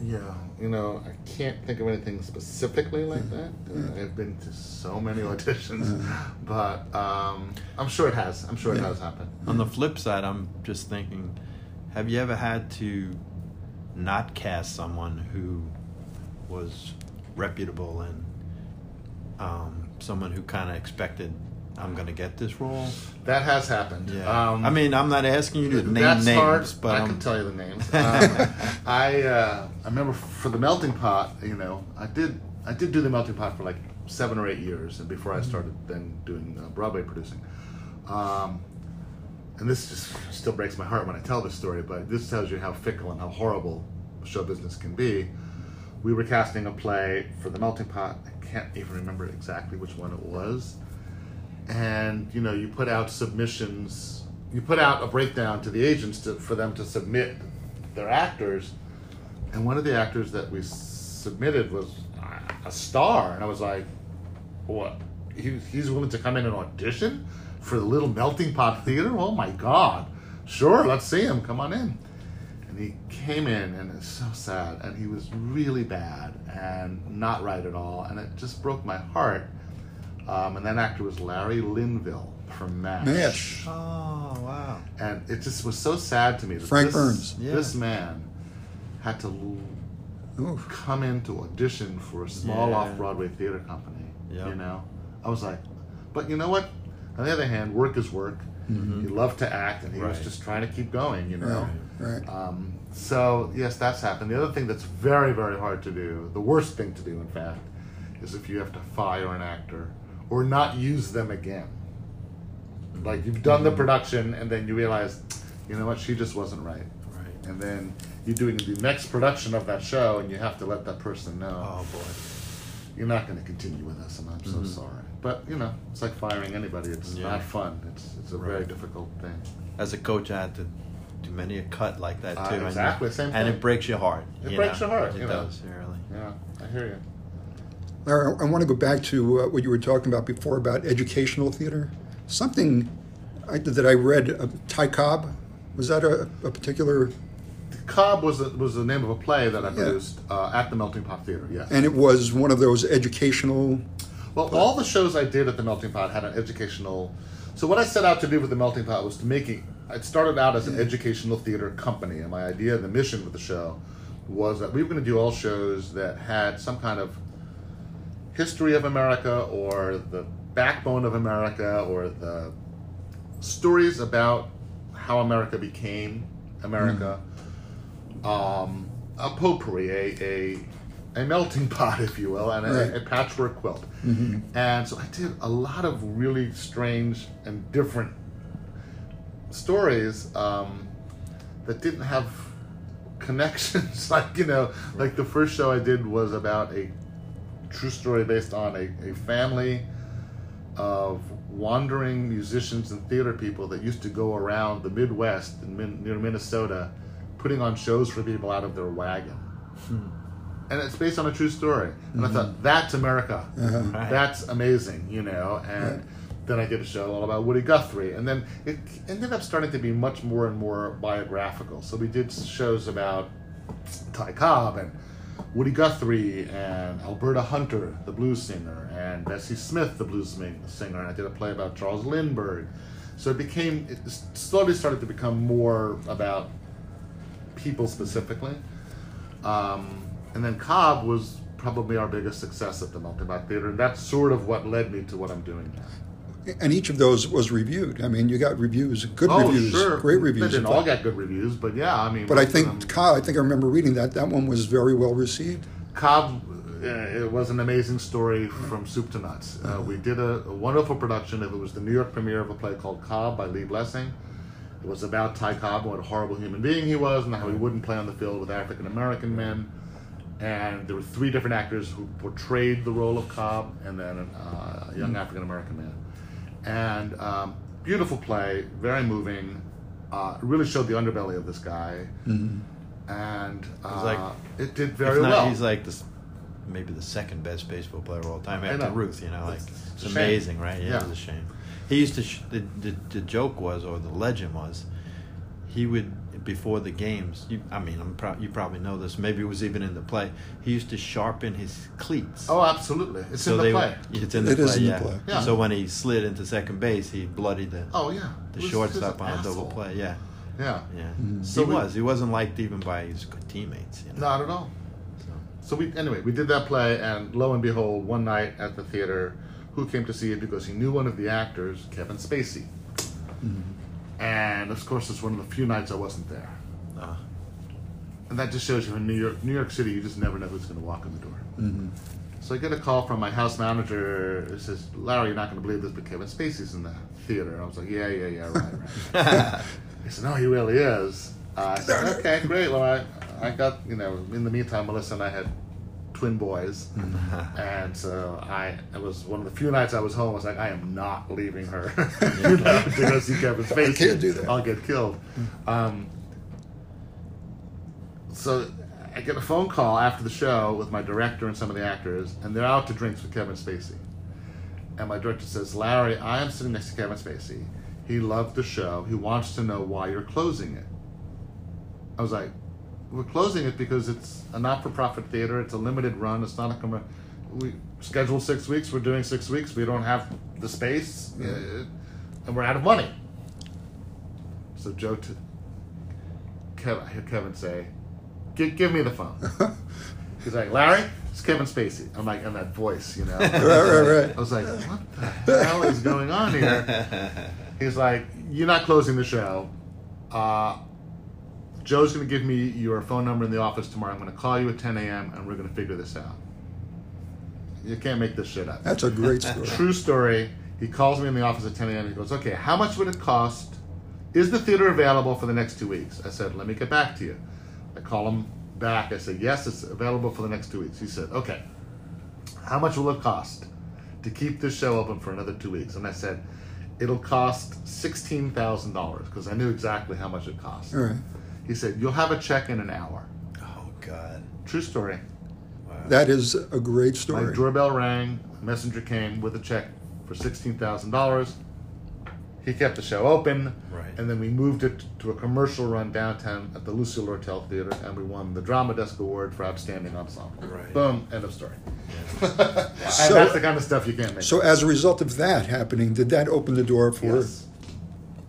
Yeah, you know, I can't think of anything specifically like that. Uh, I've been to so many auditions, but um, I'm sure it has. I'm sure it Yeah. has happened. On the flip side, I'm just thinking, have you ever had to not cast someone who was reputable and um, someone who kind of expected I'm going to get this role? That has happened. Yeah. Um, I mean, I'm not asking you to name names, hard, but I um, can tell you the names. Um, I uh, I remember for the melting pot. You know, I did I did do the melting pot for like seven or eight years, and before I started then doing uh, Broadway producing. Um, and this just still breaks my heart when I tell this story, but this tells you how fickle and how horrible show business can be. We were casting a play for the melting pot. I can't even remember exactly which one it was and you know you put out submissions you put out a breakdown to the agents to, for them to submit their actors. And one of the actors that we submitted was a star. And i was like what? He, he's willing to come in and audition for the little melting pot theater? Oh my god. Sure let's see him. Come on in. And he came in and it's so sad. And he was really bad and not right at all. And it just broke my heart um, and that actor was Larry Linville from MASH. MASH. Oh wow! And it just was so sad to me that Frank this, Burns. Yeah. this man had to Oof. come in to audition for a small Yeah. off-Broadway theater company. Yeah. You know, I was like, but you know what? On the other hand, work is work. Mm-hmm. You love to act, and he was just trying to keep going. You know. Right, right. Um, so yes, that's happened. The other thing that's very, very hard to do, the worst thing to do, in fact, is if you have to fire an actor or not use them again. Like you've done the production and then you realize, you know what, she just wasn't right. Right. And then you're doing the next production of that show and you have to let that person know Oh boy. you're not going to continue with us and I'm so sorry. But you know, it's like firing anybody. It's Yeah. not fun. It's it's a very difficult thing. As a coach, I had to do many a cut like that Uh, too. and- exactly, same And it breaks your heart. It you breaks know? your heart, It you know. does, really. Yeah, I hear you. Larry, I want to go back to uh, what you were talking about before about educational theater. Something I, that I read, uh, Ty Cobb, was that a, a particular, Cobb was the, was the name of a play that I Yeah. produced uh, at the Melting Pot Theater. Yes. and it was one of those educational, Well, all the shows I did at the Melting Pot had an educational. So what I set out to do with the Melting Pot was to make it. It started out as an educational theater company, and my idea, the mission with the show, was that we were going to do all shows that had some kind of history of America, or the backbone of America, or the stories about how America became America. Um, a potpourri, a, a a melting pot, if you will, and a, Right. a patchwork quilt. And so I did a lot of really strange and different stories um, that didn't have connections. like you know, like the first show I did was about a true story based on a, a family of wandering musicians and theater people that used to go around the Midwest in Min- near Minnesota, putting on shows for people out of their wagon. Hmm. And it's based on a true story. And I hmm. thought, that's America. Uh-huh. Right. That's amazing, you know. And then I did a show all about Woody Guthrie. And then it ended up starting to be much more and more biographical. So we did shows about Ty Cobb and Woody Guthrie and Alberta Hunter, the blues singer, and Bessie Smith, the blues singer. And I did a play about Charles Lindbergh. So it became, it slowly started to become more about people specifically. Um, and then Cobb was probably our biggest success at the Melting Theater, and that's sort of what led me to what I'm doing now. And each of those was reviewed. I mean, you got reviews, good oh, reviews, sure, great They reviews. didn't in all get good reviews, but yeah, I mean. But I most of them- think Cobb, I think I remember reading that. That one was very well received. Cobb, uh, it was an amazing story from soup to nuts. Uh, we did a, a wonderful production of it. was the New York premiere of a play called Cobb by Lee Blessing. It was about Ty Cobb, what a horrible human being he was, and how he wouldn't play on the field with African American men. And there were three different actors who portrayed the role of Cobb, and then uh, a young African American man. And um, beautiful play, very moving. Uh, really showed the underbelly of this guy, and uh, like- it did very not, well. he's like this, maybe the second best baseball player of all time after. Ruth. You know, like It's- it's, it's a shame. amazing, right? Yeah, Yeah. it was a shame. He used to. Sh- the, the the joke was, or the legend was, he would before the games. You, I mean, I'm pro- you probably know this. Maybe it was even in the play. He used to sharpen his cleats. Oh, absolutely. It's in the they play. Would, it's in the It play. is in the play. Yeah. So when he slid into second base, he bloodied the Oh, yeah. the He was- shortstop on an a double play. Yeah, Yeah. yeah. Mm-hmm. So he we- was. He wasn't liked even by his teammates. You know? Not at all. So, So we anyway we did that play, and lo and behold, one night at the theater, who came to see it because he knew one of the actors, Kevin Spacey. Mm-hmm. And of course, it's one of the few nights I wasn't there. uh, And that just shows you in New York, New York City, you just never know who's going to walk in the door. So I get a call from my house manager. It says, "Larry, you're not going to believe this, but Kevin Spacey's in the theater." And I was like, "Yeah, yeah, yeah, right, right." he said, "No, he really is." Uh, I said, "Okay, great. Well, I, I got you know. In the meantime, Melissa and I had twin boys, and so I it was one of the few nights I was home. I was like, I am not leaving her you know, to go see Kevin Spacey. can't do that. I'll get killed. Um, so I get a phone call after the show with my director and some of the actors, and they're out to drinks with Kevin Spacey. And my director says, Larry, I am sitting next to Kevin Spacey. He loved the show. He wants to know why you're closing it. I was like, we're closing it because it's a not-for-profit theater. It's a limited run. It's not a com- we schedule six weeks. We're doing six weeks. We don't have the space, uh, and we're out of money. So Joe, t- Kevin, I hear Kevin say, "Give, give me the phone." He's like, "Larry, it's Kevin Spacey." I'm like, and that voice, you know. Right, right, right. I was like, "What the hell is going on here?" He's like, "You're not closing the show. Uh, Joe's going to give me your phone number in the office tomorrow. I'm going to call you at 10 a.m. and we're going to figure this out. You can't make this shit up." That's a great story. True story. He calls me in the office at 10 a.m. He goes, "Okay, how much would it cost? Is the theater available for the next two weeks?" I said, "Let me get back to you." I call him back. I said, "Yes, it's available for the next two weeks." He said, "Okay, how much will it cost to keep this show open for another two weeks?" And I said, it'll cost sixteen thousand dollars because I knew exactly how much it cost. All right. He said, "You'll have a check in an hour." Oh God. True story. That is a great My story. doorbell rang. A messenger came with a check for sixteen thousand dollars. He kept the show open, Right. and then we moved it to a commercial run downtown at the Lucille Lortel Theater, and we won the Drama Desk Award for Outstanding Ensemble. Right. Boom. End of story. and So- that's the kind of stuff you can't make. So, as a result of that happening, did that open the door for Yes.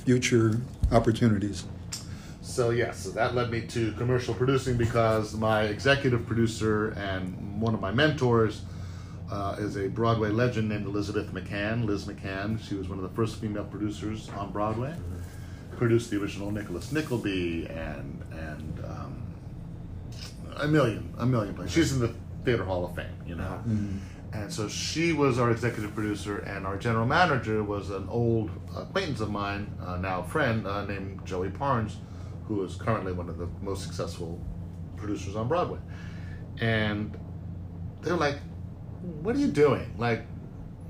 future opportunities? So yes, so that led me to commercial producing because my executive producer and one of my mentors uh, is a Broadway legend named Elizabeth McCann. Liz McCann. She was one of the first female producers on Broadway. Produced the original Nicholas Nickleby and and um, a million a million plays. She's in the Theater Hall of Fame, you know. And so she was our executive producer, and our general manager was an old acquaintance of mine, uh, now a friend, uh, named Joey Parnes, who is currently one of the most successful producers on Broadway. And they're like, What are you doing? Like,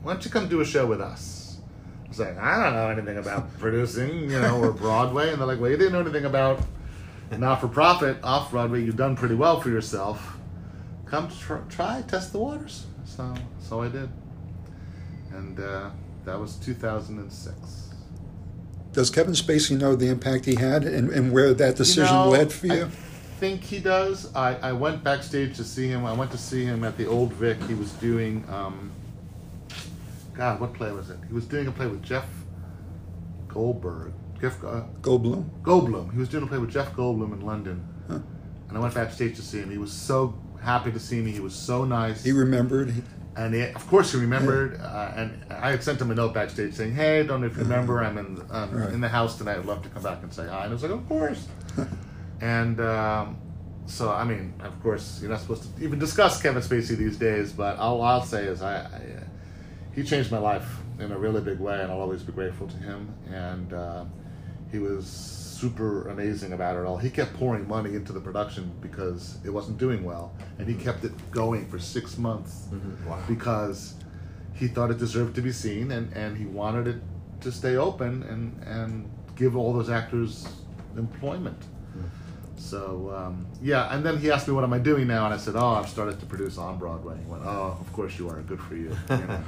why don't you come do a show with us? I was like, I don't know anything about producing, you know, or Broadway. And they're like, Well, you didn't know anything about not for profit, off Broadway. You've done pretty well for yourself. Come tr- try, test the waters. So, so I did. And uh, that was 2006. Does Kevin Spacey know the impact he had and, and where that decision You know, led for you? I think he does. I, I went backstage to see him. I went to see him at the Old Vic. He was doing, um, God, what play was it? He was doing a play with Jeff Goldberg. Jeff uh, Goldblum? Goldblum. He was doing a play with Jeff Goldblum in London. huh. And I went backstage to see him. He was so happy to see me. He was so nice. He remembered. And he, of course, he remembered. Uh, and I had sent him a note backstage saying, "Hey, don't know if you remember. I'm in um, Right. in the house tonight. I'd love to come back and say hi." And I was like, "Of course." and um, so, I mean, of course, you're not supposed to even discuss Kevin Spacey these days. But all I'll say is, I, I uh, he changed my life in a really big way, and I'll always be grateful to him. And uh, he was super amazing about it all. He kept pouring money into the production because it wasn't doing well, and he mm-hmm. kept it going for six months mm-hmm. Wow. because he thought it deserved to be seen and, and he wanted it to stay open and, and give all those actors employment. Mm-hmm. So, um, yeah, and then he asked me, What am I doing now? And I said, Oh, I've started to produce on Broadway. He went, Oh, of course you are. Good for you. you know,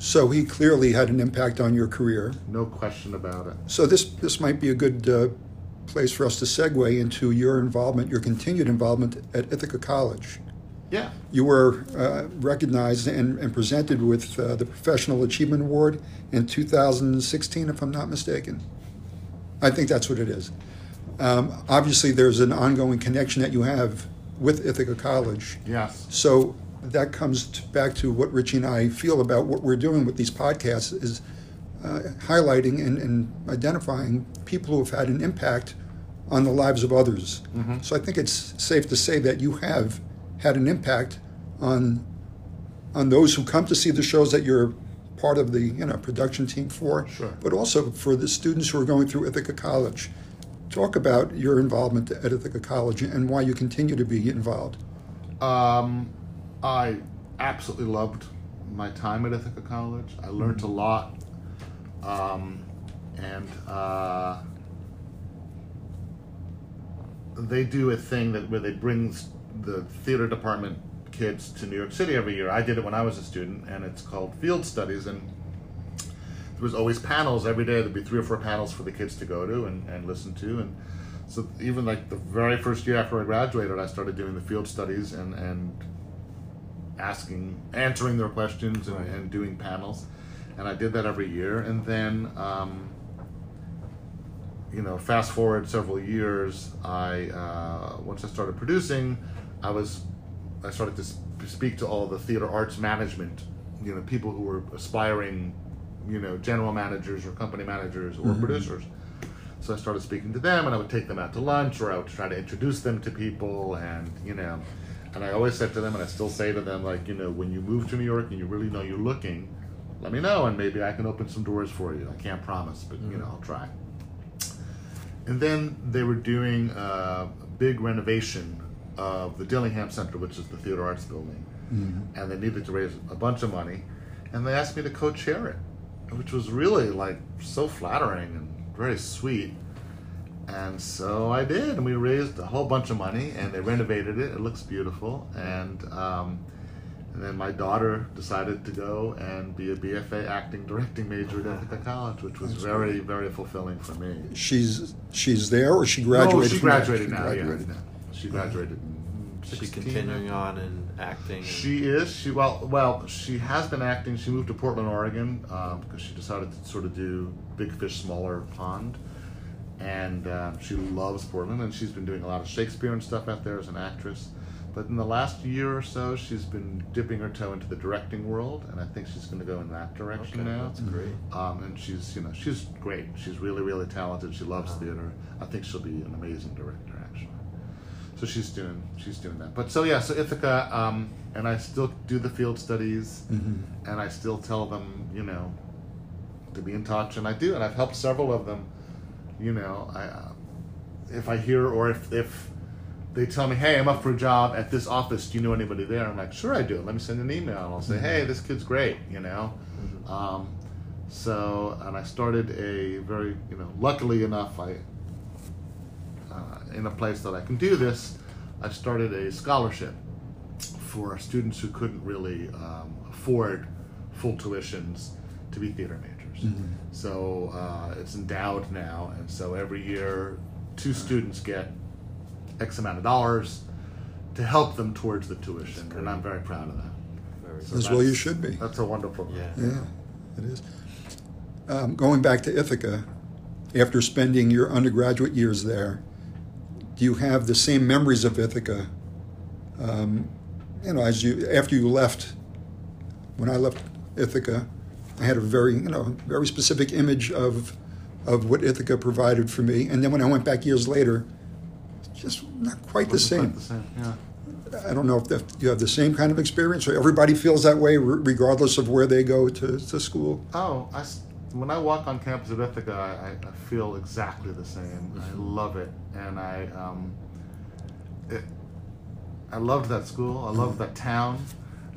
so he clearly had an impact on your career. no question about it. So this this might be a good uh, place for us to segue into your involvement, your continued involvement at Ithaca College. Yeah. You were uh, recognized and, and presented with uh, the Professional Achievement Award in 2016, if I'm not mistaken. I think that's what it is. Um, obviously, there's an ongoing connection that you have with Ithaca College. Yes. So that comes t back to what Richie and I feel about what we're doing with these podcasts is uh, highlighting and, and identifying people who have had an impact on the lives of others. So I think it's safe to say that you have had an impact on on those who come to see the shows that you're part of the you know production team for, Sure. but also for the students who are going through Ithaca College. Talk about your involvement at Ithaca College and why you continue to be involved. Um, I absolutely loved my time at Ithaca College. I learned a lot, um, and uh, they do a thing that where they bring the theater department kids to New York City every year. I did it when I was a student, and it's called Field Studies, and there was always panels every day. There'd be three or four panels for the kids to go to and, and listen to, and so even like the very first year after I graduated, I started doing the field studies and and asking, answering their questions and, Right. and doing panels, and I did that every year. And then, um, you know, fast forward several years, I uh, once I started producing, I was I started to sp- speak to all the theater arts management, you know, people who were aspiring, you know, general managers or company managers or producers. So I started speaking to them, and I would take them out to lunch, or I would try to introduce them to people, and you know, and I always said to them, and I still say to them, like, you know, when you move to New York and you really know you're looking, let me know, and maybe I can open some doors for you. I can't promise, but you mm. know, I'll try. And then they were doing a big renovation of the Dillingham Center, which is the theater arts building, mm-hmm. and they needed to raise a bunch of money, and they asked me to co-chair it. which was really like so flattering and very sweet. And so I did, and we raised a whole bunch of money, and they renovated it. It looks beautiful, and um, and then my daughter decided to go and be a BFA acting directing major at Ithaca College, which was very very fulfilling for me. She's she's there, or she graduated? No, she from there? graduated She now. graduated. Yeah, she graduated. in Is she continuing on in acting? She is. She well, well, she has been acting. She moved to Portland, Oregon, um, because she decided to sort of do big fish, smaller pond, and um, she loves Portland. And she's been doing a lot of Shakespeare and stuff out there as an actress. But in the last year or so, she's been dipping her toe into the directing world, and I think she's going to go in that direction Okay, now. that's great. Um, and she's, you know, she's great. She's really, really talented. She loves theater. I think she'll be an amazing director, actually. So she's doing, she's doing that. But so yeah, so Ithaca, um, and I still do the field studies, and I still tell them, you know, to be in touch, and I do, and I've helped several of them. You know, I, uh, if I hear or if if they tell me, hey, I'm up for a job at this office. Do you know anybody there? I'm like, sure, I do. Let me send an email. And I'll say, hey, this kid's great. You know. Um, so, and I started a very, you know, luckily enough, I, uh, in a place that I can do this, I started a scholarship for students who couldn't really um, afford full tuitions to be theater majors. So uh, it's endowed now, and so every year, two students get X amount of dollars to help them towards the tuition, and I'm very proud of that. Very So. As well, you should be. That's a wonderful. Yeah. Yeah, it is. Um, going back to Ithaca, after spending your undergraduate years there, do you have the same memories of Ithaca? Um, you know, as you after you left, when I left Ithaca, I had a very you know very specific image of of what Ithaca provided for me, and then when I went back years later, just not quite the same. the same. Yeah. I don't know if that, you have the same kind of experience, or everybody feels that way, re- regardless of where they go to, to school. Oh, I when I walk on campus at Ithaca, I, I feel exactly the same. I love it, and I um, it, I loved that school. I loved that town.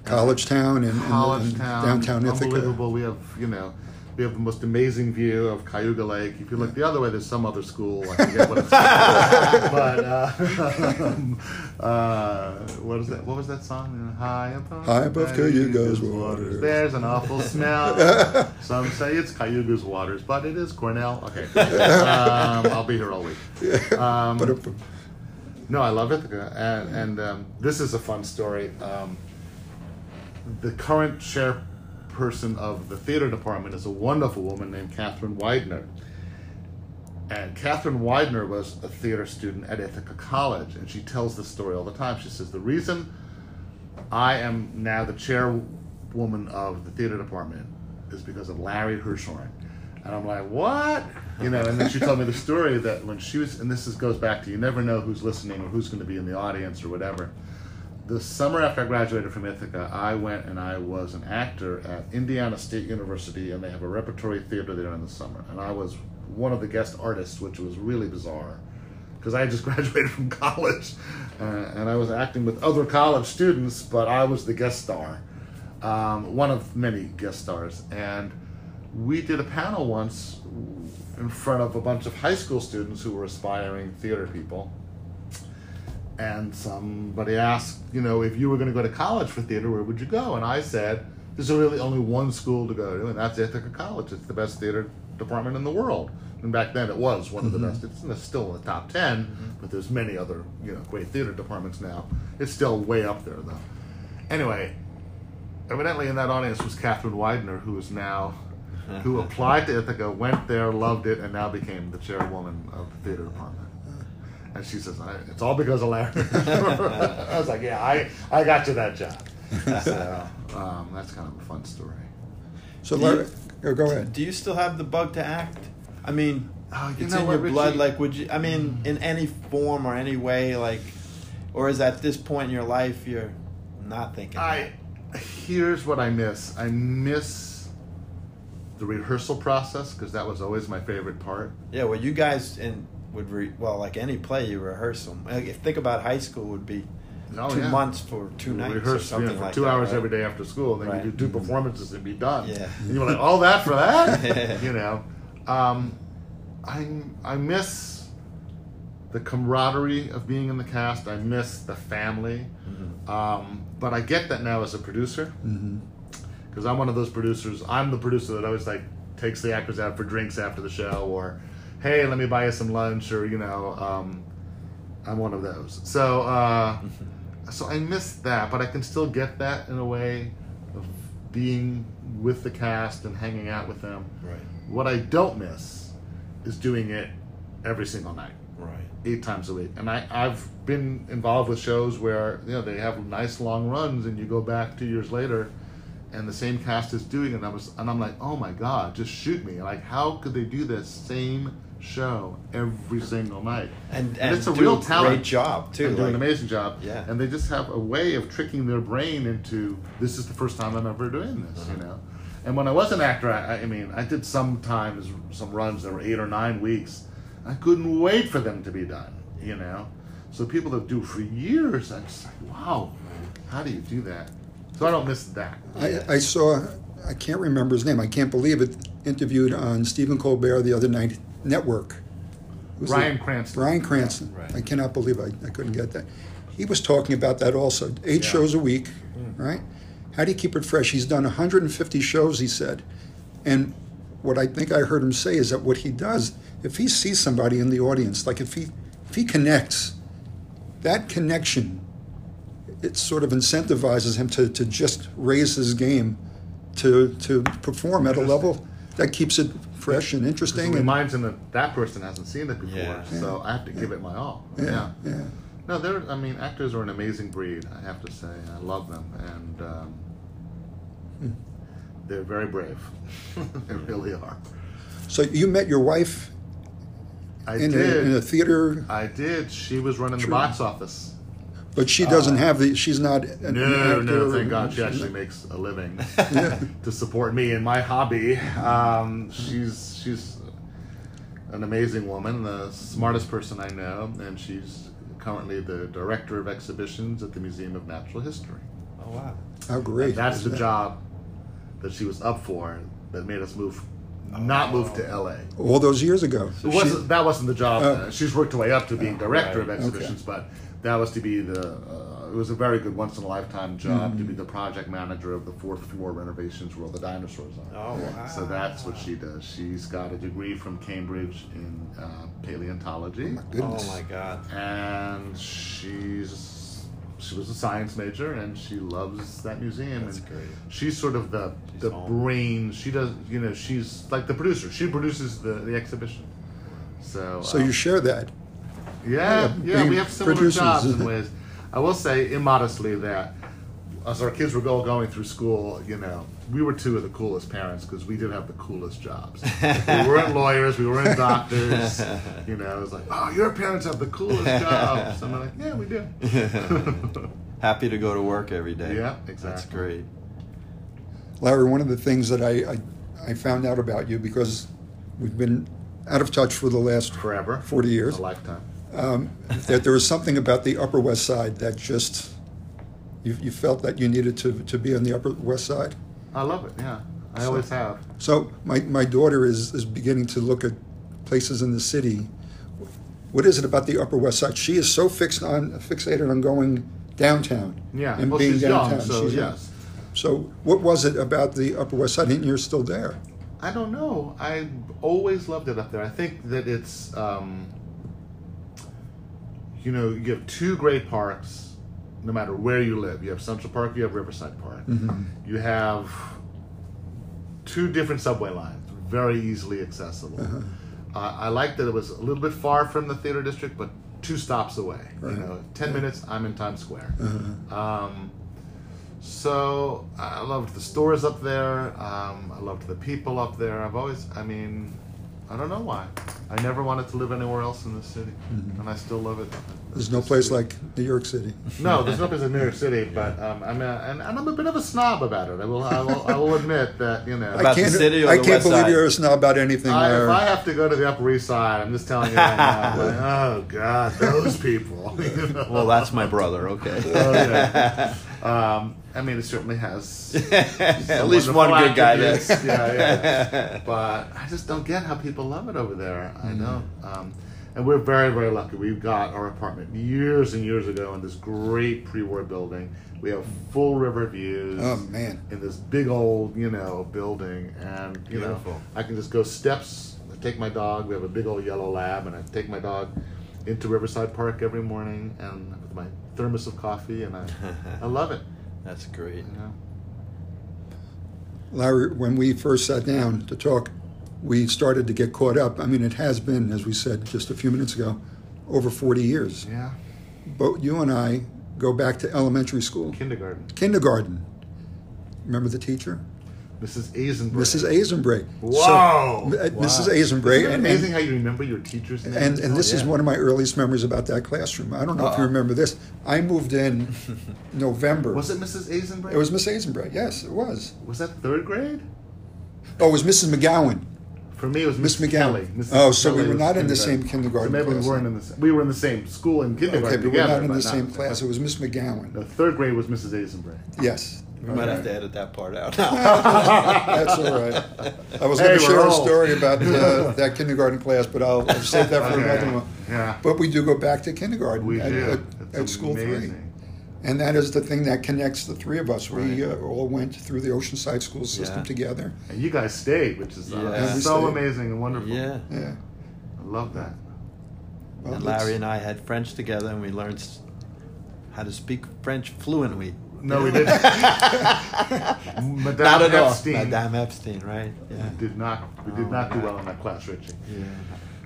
College Town and, College and town, downtown Ithaca. unbelievable. We have you know. We have the most amazing view of Cayuga Lake. If you look the other way, there's some other school. I forget what it's called. but uh, um, uh, what is that? What was that song? High above, High above Cayuga's waters. There's an awful smell. Some say it's Cayuga's waters, but it is Cornell. Okay, um, I'll be here all week. Um, no, I love Ithaca, and, and um, this is a fun story. The current chairperson of the theater department is a wonderful woman named Catherine Weidner. And Catherine Weidner was a theater student at Ithaca College, and she tells this story all the time. She says, The reason I am now the chairwoman of the theater department is because of Larry Hirschhorn. And I'm like, what? You know, and then she told me the story that when she was, and this is, goes back to you never know who's listening or who's going to be in the audience or whatever. The summer after I graduated from Ithaca, I went and I was an actor at Indiana State University, and they have a repertory theater there in the summer. And I was one of the guest artists, which was really bizarre because I had just graduated from college, uh, and I was acting with other college students, but I was the guest star, um, one of many guest stars. And we did a panel once in front of a bunch of high school students who were aspiring theater people. And somebody asked, you know, if you were going to go to college for theater, where would you go? And I said, there's really only one school to go to, and that's Ithaca College. It's the best theater department in the world. And back then, it was one of the mm-hmm. best. It's still in the top 10 mm-hmm. but there's many other, you know, great theater departments now. It's still way up there, though. Anyway, evidently in that audience was Catherine Weidner, who is now, who applied to Ithaca, went there, loved it, and now became the chairwoman of the theater department. And she says, I, "It's all because of Larry." I was like, "Yeah, I, I got you that job." So um, that's kind of a fun story. so, Do you- Larry, oh, go ahead. Do you still have the bug to act? I mean, Oh, it's know in what, your blood. Richie? Like, would you? I mean, in any form or any way, like, or is at this point in your life you're not thinking? I here's what I miss. I miss the rehearsal process because that was always my favorite part. Yeah, well, you guys in would re, well, like any play, you rehearse them. Like, if think about high school, would be Oh, two yeah. months for two You nights or rehearse you know, something for like two that, hours right? every day after school, and then Right. you do two performances and be done. Yeah. And you're like, all that for that? you know, um, I I miss the camaraderie of being in the cast. I miss the family. Mm-hmm. Um, but I get that now as a producer because I'm one of those producers. I'm the producer that always like takes the actors out for drinks after the show, or hey, let me buy you some lunch, or you know, um, I'm one of those. So, uh, so I miss that, but I can still get that in a way of being with the cast and hanging out with them. Right. What I don't miss is doing it every single night Right. eight times a week. And I, I've been involved with shows where you know they have nice long runs, and you go back two years later, and the same cast is doing it. And I was, and I'm like, oh my god, just shoot me! Like, how could they do this same show every single night? And and, it's a do real a talent. Great job too. and do an amazing job. Yeah. And they just have a way of tricking their brain into this is the first time I'm ever doing this, Uh-huh. you know. And when I was an actor, I, I mean, I did sometimes some runs that were eight or nine weeks. I couldn't wait for them to be done, you know. So people that do for years, I'm just like, wow, how do you do that? So I don't miss that. I, I saw, I can't remember his name, I can't believe it, interviewed on Stephen Colbert the other night, Network. Ryan? Cranston. Bryan Cranston. Right. I cannot believe I, I couldn't get that. He was talking about that also. Eight Yeah. shows a week, mm. right? How do you keep it fresh? He's done 150 shows, he said. And what I think I heard him say is that what he does, if he sees somebody in the audience, like if he if he connects, that connection, it sort of incentivizes him to, to just raise his game to to perform at a level that keeps it fresh and interesting. it And, reminds him that that person hasn't seen it before, Yeah. so I have to give it my all. yeah, yeah. No, they're. I mean, actors are an amazing breed. I have to say, I love them, and um, they're very brave. they really are. So you met your wife I in a, did. in a theater, I did. She was running the box office. But she doesn't have the. She's not. An No, actor no, thank God she actually makes a living to support me in my hobby. Um, she's she's an amazing woman, the smartest person I know, and she's currently the director of exhibitions at the Museum of Natural History. Oh wow. How great! And that's the that? job that she was up for that made us move, not move to LA. All those years ago. It wasn't, that wasn't the job. Oh. uh, she's worked her way up to being director right. of exhibitions, but that was to be the. Uh, it was a very good once in a lifetime job to be the project manager of the fourth floor renovations where all the dinosaurs are. Oh wow. So that's what she does. She's got a degree from Cambridge in uh, paleontology, Goodness. Oh my god. and she's she was a science major, and she loves that museum. That's and great. She's sort of the She's the home. brain. She does, you know, she's like the producer. She produces the the exhibition. So So um, you share that. Yeah, Yeah, yeah, we have similar producers. jobs in ways. I will say immodestly that as our kids were all going through school, you know, we were two of the coolest parents because we did have the coolest jobs. we weren't lawyers, we weren't doctors. You know, it was like, oh, your parents have the coolest jobs. And I'm like, yeah, we do. Happy to go to work every day. Yeah, exactly. That's great. Larry, one of the things that I, I, I found out about you because we've been out of touch for the last Forever. 40 years, A lifetime. Um, that there was something about the Upper West Side that just, you, you felt that you needed to, to be on the Upper West Side. I love it, yeah. I always have. So my, my daughter is, is beginning to look at places in the city. What is it about the Upper West Side? She is so fixed on fixated on going downtown Yeah, and well, being downtown. young, so She's young. So what was it about the Upper West Side? And you're still there. I don't know. I always loved it up there. I think that it's, um, you know, you have two great parks, no matter where you live. You have Central Park, you have Riverside Park. You have two different subway lines, very easily accessible. Uh, I like that it was a little bit far from the theater district, but two stops away. Right. You know, ten minutes, I'm in Times Square. Um, so I loved the stores up there. Um, I loved the people up there. I've always, I mean, I don't know why. I never wanted to live anywhere else in the city, and I still love it. There's no place like New York City. No, there's no place in New York City, but um, I'm a, and, and I'm a bit of a snob about it. I will, I will, I will admit that you know. I About the can't, city or I the can't West believe Side? you're a snob about anything. I, if I have to go to the Upper East Side, I'm just telling you right now. Like, oh God, those people. you know? Well, that's my brother. Okay. Oh, yeah. Um, I mean, it certainly has At least one good guy there. Yeah, yeah. But I just don't get how people love it over there. I don't. Um, and we're very, very lucky. We got our apartment years and years ago in this great pre-war building. We have full river views. Oh, man. In this big old, you know, building, and you Beautiful. know, I can just go steps. I take my dog. We have a big old yellow lab, and I take my dog into Riverside Park every morning, and with my thermos of coffee, and I, I love it. That's great. You know. Larry, when we first sat down to talk, we started to get caught up. I mean, it has been, as we said just a few minutes ago, over 40 years. Yeah. But you and I go back to elementary school, Kindergarten. kindergarten. Remember the teacher? Mrs. Azenberg. Mrs. Azenbray. Wow. So, uh, Mrs. Isn't it amazing and- how you remember your teacher's name? And, and this is yeah. one of my earliest memories about that classroom. I don't know if you remember this. I moved in November. was it Mrs. Azenberg? It was Miss Azenbray. Yes, it was. Was that third grade? Oh, it was Mrs. McGowan. For me, it was Miss Miss McGowan. Kelly. Mrs. Oh, so we were not in the same kindergarten So maybe class. we weren't in the same. We were in the same school in kindergarten Okay, but we're not in the same class. It was Miss McGowan. The third grade was Mrs. Azenberg. Yes. We might have to edit that part out. That's all right. I was Hey, going to we're share a story about uh, that kindergarten class, but I'll, I'll save that for Okay. another one. Yeah. But we do go back to kindergarten We at, do. at, It's at school three. amazing. And that is the thing that connects the three of us. We Right. uh, all went through the Oceanside school system Yeah. together. And you guys stayed, which is uh, Yeah. so stayed. amazing and wonderful. yeah. Yeah. I love that. Well, And Larry and I had French together, and we learned how to speak French fluently. No, we didn't. Madame Not at all. Epstein Madame Epstein, right? Yeah. did not. We did Oh, not do man. well in that class, Richie. Yeah.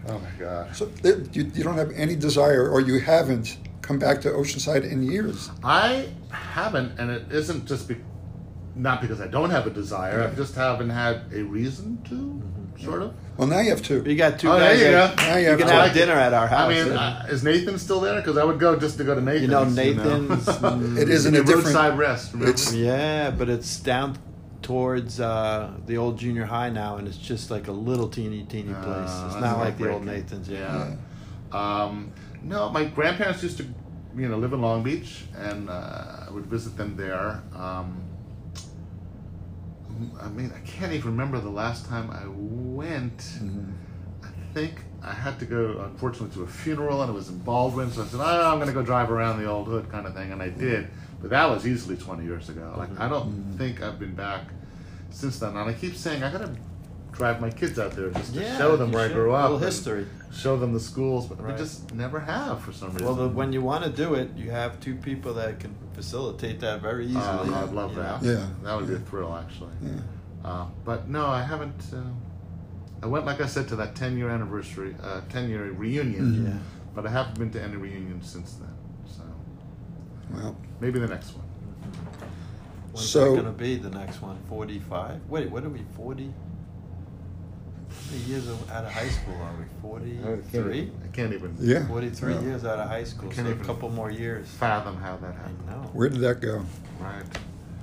Oh my God. So th- you, you don't have any desire, or you haven't come back to Oceanside in years. I haven't, and it isn't just be, not because I don't have a desire. I just haven't had a reason to, mm-hmm. Sort of. Well, now you have two. We got two Oh, there guys. you that- go. Now you you have can two. have dinner at our house. I mean, uh, is Nathan still there? Because I would go just to go to Nathan's. You know, you Nathan's, mm, It isn't a a different. roadside rest. Remember? It's- yeah, but it's down towards uh, the old junior high now, and it's just like a little teeny, teeny Uh, place. It's not like the old heartbreaking. Nathan's. Yeah. Um, no, my grandparents used to, you know, live in Long Beach, and uh, I would visit them there. Um, I mean, I can't even remember the last time I went. Mm-hmm. I think I had to go, unfortunately, to a funeral, and it was in Baldwin. So I said, "Oh, I'm going to go drive around the old hood, kind of thing," and I did. But that was easily 20 years ago. Like I don't Mm-hmm. think I've been back since then. And I keep saying I got to drive my kids out there just to Yeah, show them you where I should. grew A up. little history. Show them the schools, but Right. we just never have for some reason. Well, the, when you want to do it, you have two people that can facilitate that very easily. Uh, I'd love that. know? Yeah. that would be a thrill, actually. Yeah. Uh, but no, I haven't. Uh, I went, like I said, to that 10 year anniversary, uh, 10 year reunion. Yeah. but I haven't been to any reunions since then. So Well, maybe the next one. When's So- that going to be the next one? 45? Wait, what are we, 40? How many years out of high school are we? 43? I can't even yeah. 43 Yeah. years out of high school, Can't so a couple more years. fathom how that I happened. know. Where did that go? Right.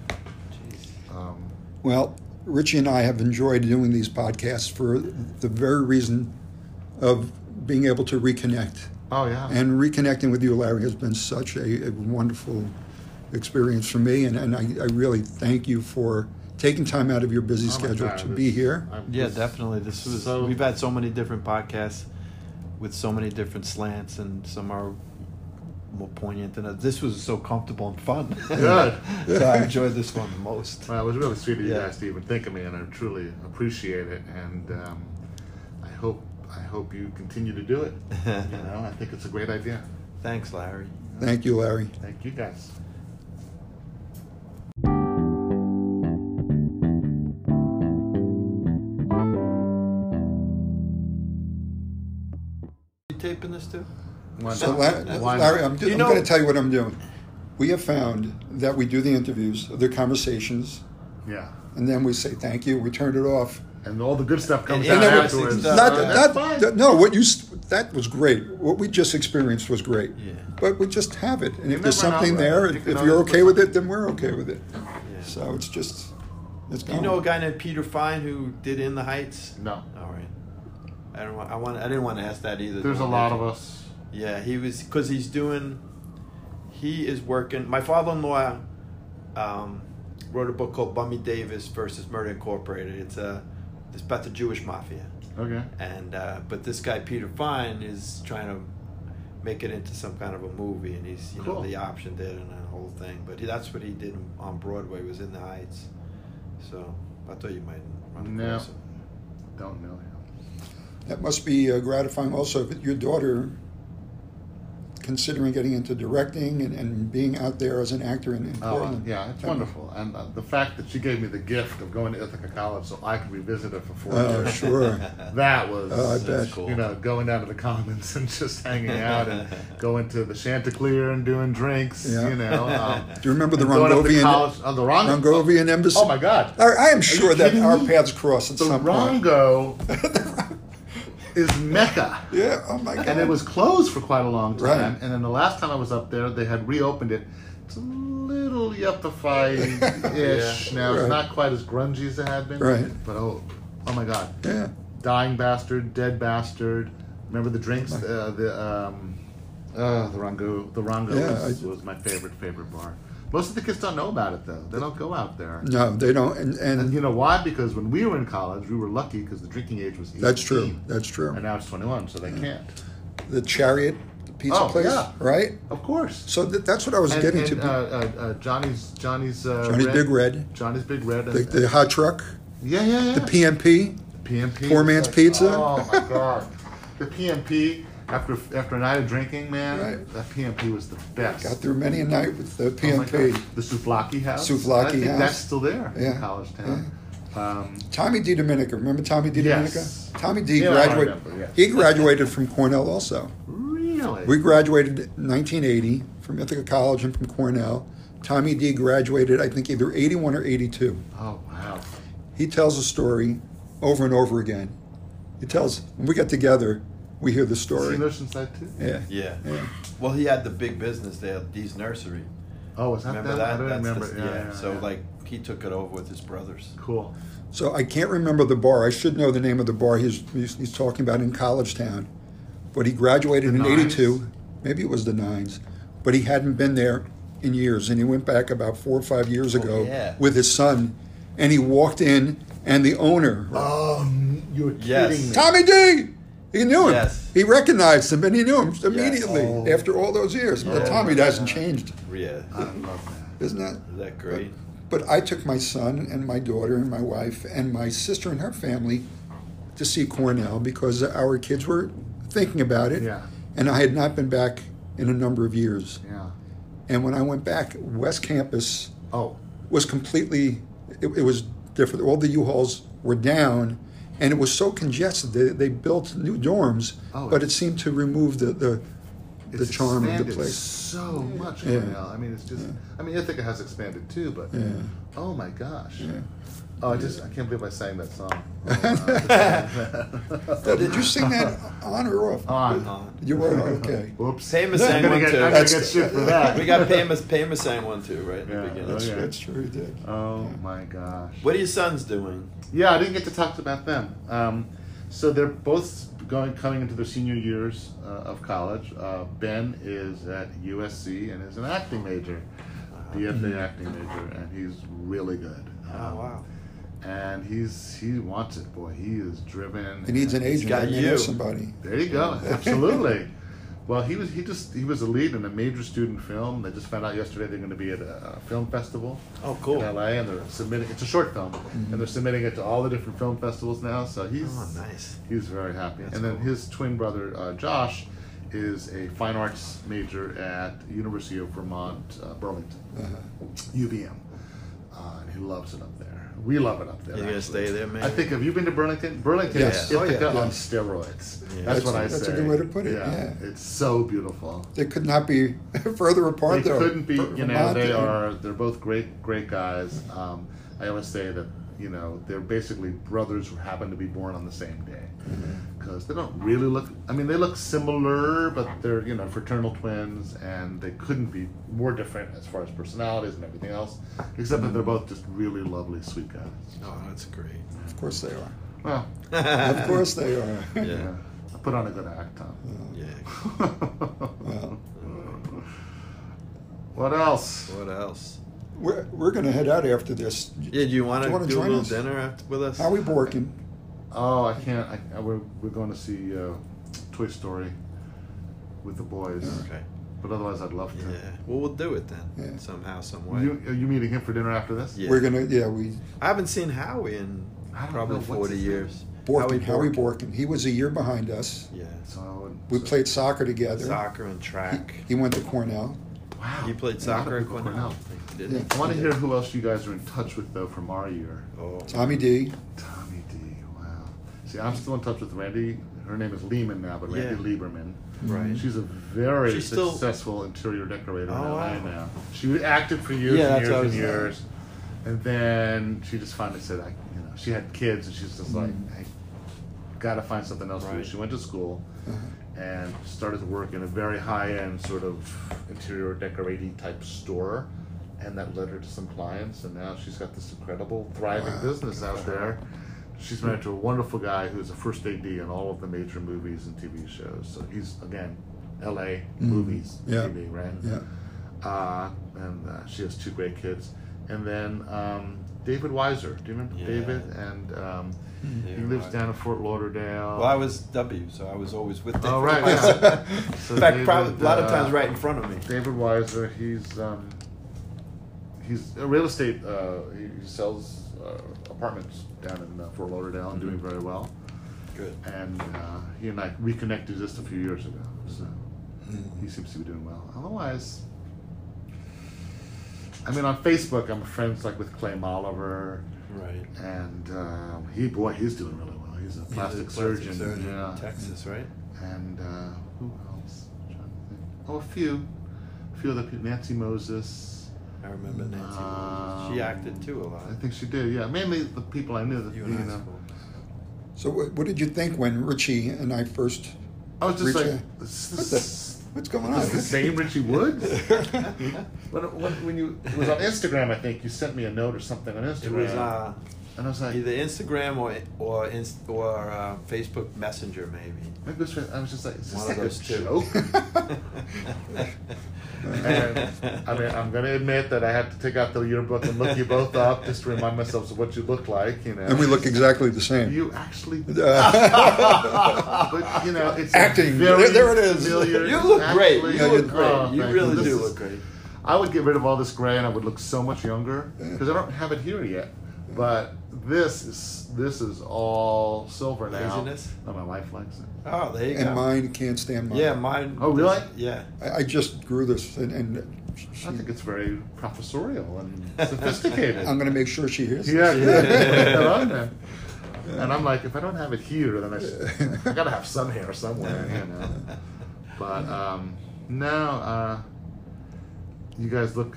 Jeez. Um, Well, Richie and I have enjoyed doing these podcasts for the very reason of being able to reconnect. oh, yeah. And reconnecting with you, Larry, has been such a, a wonderful experience for me. And, and I, I really thank you for taking time out of your busy Oh, schedule God, to this- be here. I'm Yeah, definitely. This was so- we've had so many different podcasts with so many different slants, and some are more poignant than others. This was so comfortable and fun. Good. so I enjoyed this one the most. Well, it was really sweet of you Yeah. guys to even think of me, and I truly appreciate it. And um, I hope I hope you continue to do it. you know, I think it's a great idea. Thanks, Larry. Thank you, Larry. Thank you guys. You taping this too? So, La- Why Larry. I'm, You I'm know- going to tell you what I'm doing. We have found that we do the interviews, the conversations, Yeah. and then we say thank you. We turn it off. And all the good stuff comes And out then afterwards. stuff. Not, Uh, that, not- no, what you that was great. What we just experienced was great. Yeah. But we just have it, and You if there's something there, You if can you're okay with it, then we're okay with it. Yeah. So it's just it's You know a guy named Peter Fine who did In the Heights? No. All right. I don't. Want, I want. I didn't want to ask that either. There's a lot of us. Yeah, he was because he's doing. He is working. My father-in-law um, wrote a book called Bummy Davis versus Murder Incorporated. It's a. It's about the Jewish mafia, Okay. and uh, but this guy Peter Fine is trying to make it into some kind of a movie, and he's you Cool. know the option did and the whole thing. But he, that's what he did on Broadway was In the Heights. So I thought you might run No. Don't know him. That must be uh, gratifying. Also, that your daughter considering getting into directing and, and being out there as an actor in, in Oh, Portland. yeah, it's wonderful. And uh, the fact that she gave me the gift of going to Ithaca College so I could revisit her for four Oh, years. sure. That was, Oh, I That's bet. cool. you know, going down to the Commons and just hanging out and going to the Chanticleer and doing drinks, Yeah. you know. Um, Do you remember the and going up to Rongovian, college- oh, the Rong- Rongovian embassy? Oh, my God. I, I am sure that our paths crossed at The some point. Rongo is Mecca. Yeah. Oh my God. and it was closed for quite a long time. Right. And then the last time I was up there, they had reopened it. It's a little yuppified-ish Yeah. now. Right. It's not quite as grungy as it had been. Right. But oh, oh my God, yeah. dying bastard, dead bastard. Remember the drinks? Uh, the um, uh, the Rango, the Rango Yeah, was, I- was my favorite favorite bar. Most of the kids don't know about it though. They don't go out there. No, they don't. And, and, And you know why? Because when we were in college, we were lucky because the drinking age was 18. that's true. That's true. And now it's 21, so they can't. The Chariot the pizza Oh, place, yeah. right? Of course. So th- that's what I was and, getting and, to. uh, uh, uh, Johnny's Johnny's uh, Johnny's Big Red, Johnny's Big Red. the, the hot truck, yeah, yeah, yeah. the PMP. PMP. Poor man's like, pizza. Oh my god, the PMP. After after a night of drinking, man, Right. that PMP was the best. Got through many a night with the Oh my PMP. God. the Souvlaki House. Souvlaki I House. That's still there Yeah. in College Town. Um, Tommy D. Dominica. Remember Tommy D. Yes. Dominica? Tommy D. Yeah, graduated. remember, yes. He graduated from Cornell also. really? We graduated in 1980 from Ithaca College and from Cornell. Tommy D. graduated, I think, either 81 or 82. oh wow. He tells a story over and over again. He tells, when we get together, we hear the Is he story. in Oceanside too? Yeah. Yeah. Yeah. Well, he had the big business there, Dee's Nursery. Oh, was that Remember that? that? I don't That's remember. the- yeah, yeah, So yeah. like he took it over with his brothers. cool. So I can't remember the bar. I should know the name of the bar he's, he's, he's talking about in College Town. But he graduated The in Nines? 82. Maybe it was the Nines. But he hadn't been there in years. And he went back about four or five years Oh, ago yeah. with his son. And he walked in, and the owner, Oh, you're Yes. kidding me. Tommy D! He knew him. Yes. He recognized him, and he knew him immediately Oh. after all those years. But Yeah. Tommy hasn't changed, Yeah. I love that. isn't that? Is that great? But I took my son and my daughter and my wife and my sister and her family to see Cornell because our kids were thinking about it. Yeah. And I had not been back in a number of years. Yeah. And when I went back, West Campus Oh, was completely, it, it was different. All the U-Hauls were down and it was so congested. They, they built new dorms, Oh, but it seemed to remove the, the, the charm of the place. so much Yeah. I mean, it's just. I mean, Ithaca has expanded too, but Yeah. oh my gosh. Yeah. Oh, I just I can't believe I sang that song. Uh, did you sing that on or off? On. On. You were okay. Whoops. Payma I'm sang gonna one get, too. I'm gonna That's- get shit for that. We got Payma. Payma sang one too, right in the Yeah. beginning. That's, Okay. that's true. He did. Oh my gosh. What are your sons doing? Yeah, I didn't get to talk about them. Um, so they're both going coming into their senior years uh, of college. Uh, ben is at USC and is an acting major, BFA acting major, and he's really good. Oh Um, wow. And he's he wants it, boy. He is driven. He needs an He's agent. got I mean, you. there's somebody. There you go. Absolutely. Well, he was he just he was a lead in a major student film. They just found out yesterday they're going to be at a, a film festival Oh cool. in LA, and they're submitting. It's a short film, and they're submitting it to all the different film festivals now. So he's Oh nice. he's very happy. That's and then cool. his twin brother uh, Josh is a fine arts major at University of Vermont uh, Burlington, Uh-huh. UVM, uh, and he loves it up there. We love it up there. You gonna stay there, man? I think. Have you been to Burlington? Burlington Yes. is Oh, yeah. On steroids. Yeah. That's, That's- what I that's say. a good way to put it, yeah. it's so beautiful. They could not be further apart, They though. couldn't be. Ver- You know, Vermont they and- are. They're both great, great guys. Um, I always say that you know they're basically brothers who happen to be born on the same day. Because they don't really look i mean they look similar but they're you know fraternal twins and they couldn't be more different as far as personalities and everything else except that they're both just really lovely sweet guys Oh, that's great. Of course they are. well Of course they are. Yeah. yeah i put on a good act tom Yeah. Well, what else What else? we're we're going to head out after this. Yeah, do you want to you wanna do a little us? dinner after, with us? Are we Borkin. Oh i can't I, I, we're, we're going to see uh, toy story with the boys Okay. but otherwise i'd love to Yeah. Well, we'll do it then. Yeah. Somehow, some way. You, are you meeting him for dinner after this? Yeah. We're going to, yeah, we, I haven't seen Howie in I don't probably know, what's 40 his name? years. Borkin, Howie Bork. Borkin. He was a year behind us. Yeah. So We so- played soccer together. Soccer and He, track. he went to Cornell. Wow. He played A lot of soccer at people Cornell. Did he? Yeah. I want to hear who else you guys are in touch with though from our year. Oh. Tommy D. Tommy D. Wow. See, I'm still in touch with Randy. Her name is Lehman now, but Randy Yeah. Lieberman. Right. She's a very She's still- successful interior decorator in Oh, LA wow. now. She acted for years Yeah, and that's what I years and was- years, and then she just finally said, "I, you know, she had kids, and she's just like, I got to find something else to do." Right. She went to school Uh-huh. and started to work in a very high-end sort of interior decorating type store, and that led her to some clients, and now she's got this incredible, thriving Wow. business out there. She's married to a wonderful guy who's a first AD in all of the major movies and TV shows. So he's again, L.A. movies, Mm. Yeah. TV, right? Yeah. Uh, and uh, she has two great kids. And then um, David Weiser. Do you remember Yeah. David? And um, he lives Weiser. down in Fort Lauderdale. Well, I was W, so I was always with David. Oh, right, yeah. So in fact, David, probably a lot of uh, times right in front of me. David Weiser, he's um, he's a real estate. Uh, he, he sells uh, apartments down in uh, Fort Lauderdale and doing very well. Good. And uh, he and I reconnected just a few years ago, so he seems to be doing well. Otherwise, I mean, on Facebook, I'm friends like with Clay Oliver, Right. and um, he boy, he's doing really well. He's a He's a plastic, surgeon, yeah. in Texas, right? And uh, who else? I'm trying to think. Oh, a few, a few other people. Nancy Moses. I remember Nancy. Um, she acted too a lot. I think she did. Yeah, mainly the people I knew. That you you, know. school. So what, what did you think when Richie and I first? I was just Richie- like, this What is, the, what's going on? this is the same Richie Woods. when, when, when you it was on Instagram, I think you sent me a note or something on Instagram, It was uh, and I was like, either Instagram or or Inst- or uh, Facebook Messenger, maybe. maybe it was, I was just like, is this One like of those a two. joke? and I mean, I'm going to admit that I had to take out the yearbook and look you both up just to remind myself of what you look like. You know, and we look exactly the same. You actually, but you know, it's Acting. Very There it is. familiar- you look great. You look great. Oh, you really This do is- look great. I would get rid of all this gray and I would look so much younger because I don't have it here yet. But this is this is all silver now. Laziness? No, my wife likes it. Oh, there you and go. mine can't stand mine. Yeah, mine. Oh, really? Yeah. I, I just grew this, and, and she, I think it's very professorial and sophisticated. I'm going to make sure she hears. yeah, this. good. Put on there. And I'm like, if I don't have it here, then I gotta have some hair somewhere, you know. But um, no, uh, you guys look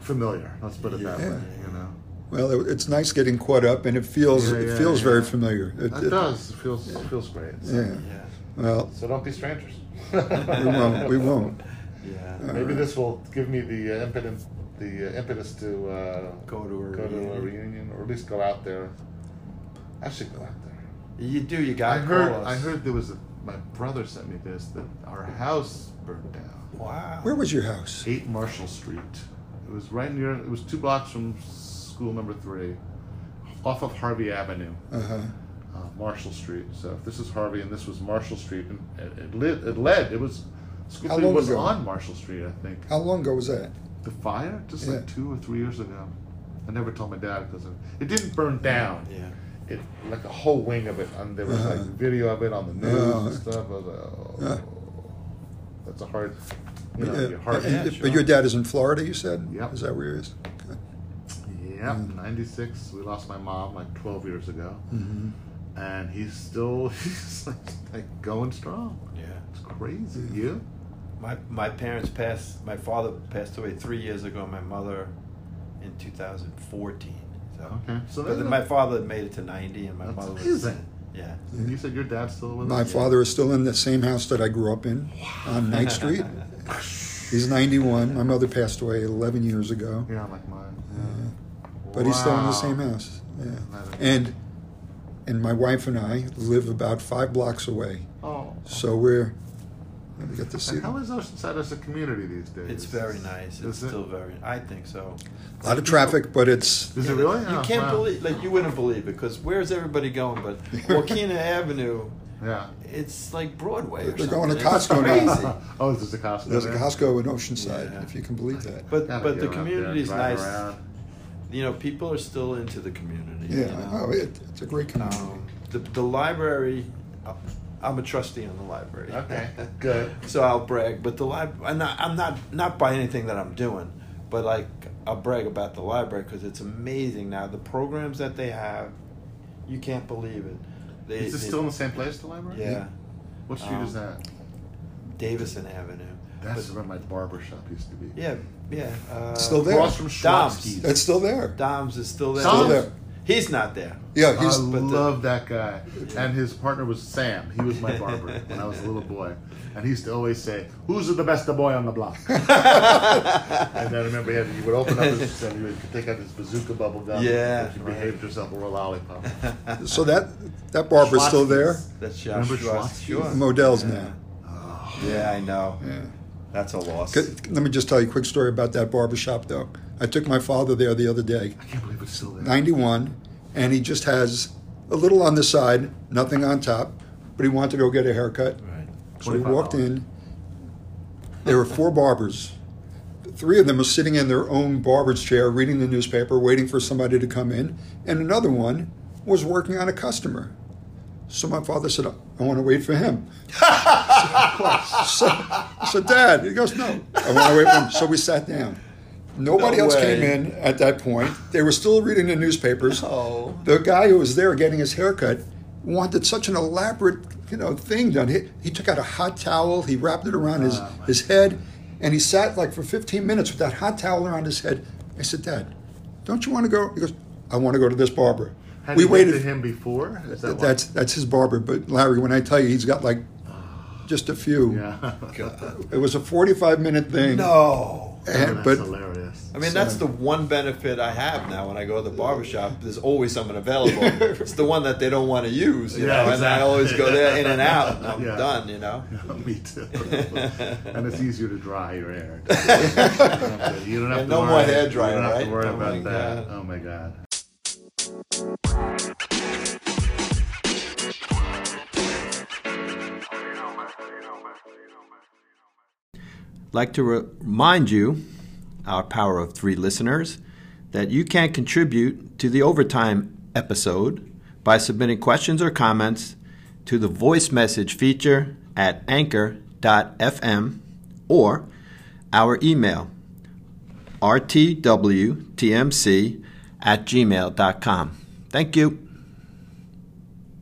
familiar. Let's put it that way. You know, Well, it, it's nice getting caught up, and it feels Yeah, it feels yeah. very familiar. It, it does. It feels it feels great. So, Yeah. Yeah. Well, so don't be strangers. we won't. We won't. Yeah. Maybe this will give me the uh, impetus, the uh, impetus to uh, Go to a go to a reunion. reunion, or at least go out there. I should go out there. You do. You got. I got. heard. I heard there was a. My brother sent me this that our house burned down. Wow. Where was your house? Eight Marshall Street. It was right near. It was two blocks from school number three, off of Harvey Avenue, Uh huh. uh, Marshall Street. So if this is Harvey and this was Marshall Street, and it, it lit. It led. It was. School How Street long was ago? on Marshall Street, I think. How long ago was that? The fire, just Yeah. like two or three years ago. I never told my dad because it didn't burn down. Yeah. It like a whole wing of it, and there was Uh-huh. like video of it on the news Uh-huh. and stuff. I was like, oh, Yeah. that's a hard, you know, Uh, your heart. and- but your dad is in Florida. You said. Yep. Is that where he is? Yeah, '96. We lost my mom like 12 years ago, Mm-hmm. and he's still he's like, like going strong. Yeah. It's crazy. You? My my parents passed. My father passed away three years ago. My mother in 2014. So. Okay, so But then my father made it to 90, and my That's mother was. amazing. Yeah. And you said your dad's still with My us? father is still in the same house that I grew up in on Ninth Street. He's 91. My mother passed away 11 years ago, Yeah, like mine. But he's still in the same house. Yeah. And and my wife and I live about five blocks away, Oh. so we're we get to see And how them. is Oceanside as a community these days? It's very nice. It's Is it? still very. I think so. a lot of traffic, but it's Is it really? You Oh, can't wow. believe, like, you wouldn't believe it because where's everybody going? But Joaquina Avenue, Yeah. it's like Broadway. Or They're going to something. It's Costco now. crazy. oh, there's a Costco. there's a? Costco in Oceanside, Yeah. if you can believe that. But but the community is nice. around. You know, people are still into the community. Yeah, you know? oh, it, it's a great community. Um, the the library. uh, I'm a trustee on the library. Okay, good. so I'll brag, but the lib I'm not I'm not not by anything that I'm doing, but like I'll brag about the library because it's amazing now the programs that they have, you can't believe it. They, Is it they- still in the same place, the library? Yeah, What street is Um, that? Davison Avenue. That's But- where my barber shop used to be. yeah, yeah. Uh, Still there. Across from Dom's. It's still there. Dom's is still there. Still there. He's not there. Yeah, he's I but the- love that guy. And his partner was Sam. He was my barber when I was a little boy. And he used to always say, Who's the best boy on the block? and I remember he, had, he would open up his and he would take out his bazooka bubble gum. Yeah, If you right. behaved yourself or a lollipop. so that that barber's still there. That's Josh Remember Schwartz. Schwartz? Sure. Modell's yeah. now. Yeah, I know. Yeah. That's a loss. C- Let me just tell you a quick story about that barber shop, though. I took my father there the other day, I can't believe it's still there. 91, and he just has a little on the side, nothing on top, but he wanted to go get a haircut. Right. So he walked in. There were four barbers. Three of them were sitting in their own barber's chair, reading the newspaper, waiting for somebody to come in, and another one was working on a customer. So my father said, "I want to wait for him." so, so Dad, he goes, "No, I want to wait. So we sat down. Nobody No else way. came in at that point. They were still reading the newspapers. Oh. The guy who was there getting his haircut wanted such an elaborate, you know, thing done. He, he took out a hot towel, he wrapped it around his, Oh, his head, and he sat like for 15 minutes with that hot towel around his head. I said, Dad, don't you want to go? He goes, I want to go to this barber. Had we waited. to him before? Is that why? that's that's his barber. But Larry, when I tell you, he's got like just a few. Yeah. It was a 45 minute thing. No. And- oh, that's but hilarious. I mean, that's the one benefit I have now when I go to the barbershop. There's always someone available. it's the one that they don't want to use, you Yeah, know, and I always go there in and out, and I'm Yeah. done, you know. Me too. and it's easier to dry your hair. you don't have And to no worry, more hair dryer, You don't have right? to worry Oh my about that. God. Oh my god. Like to re- remind you, our Power of Three listeners, that you can contribute to the overtime episode by submitting questions or comments to the voice message feature at anchor.fm or our email rtwtmc at gmail.com. Thank you.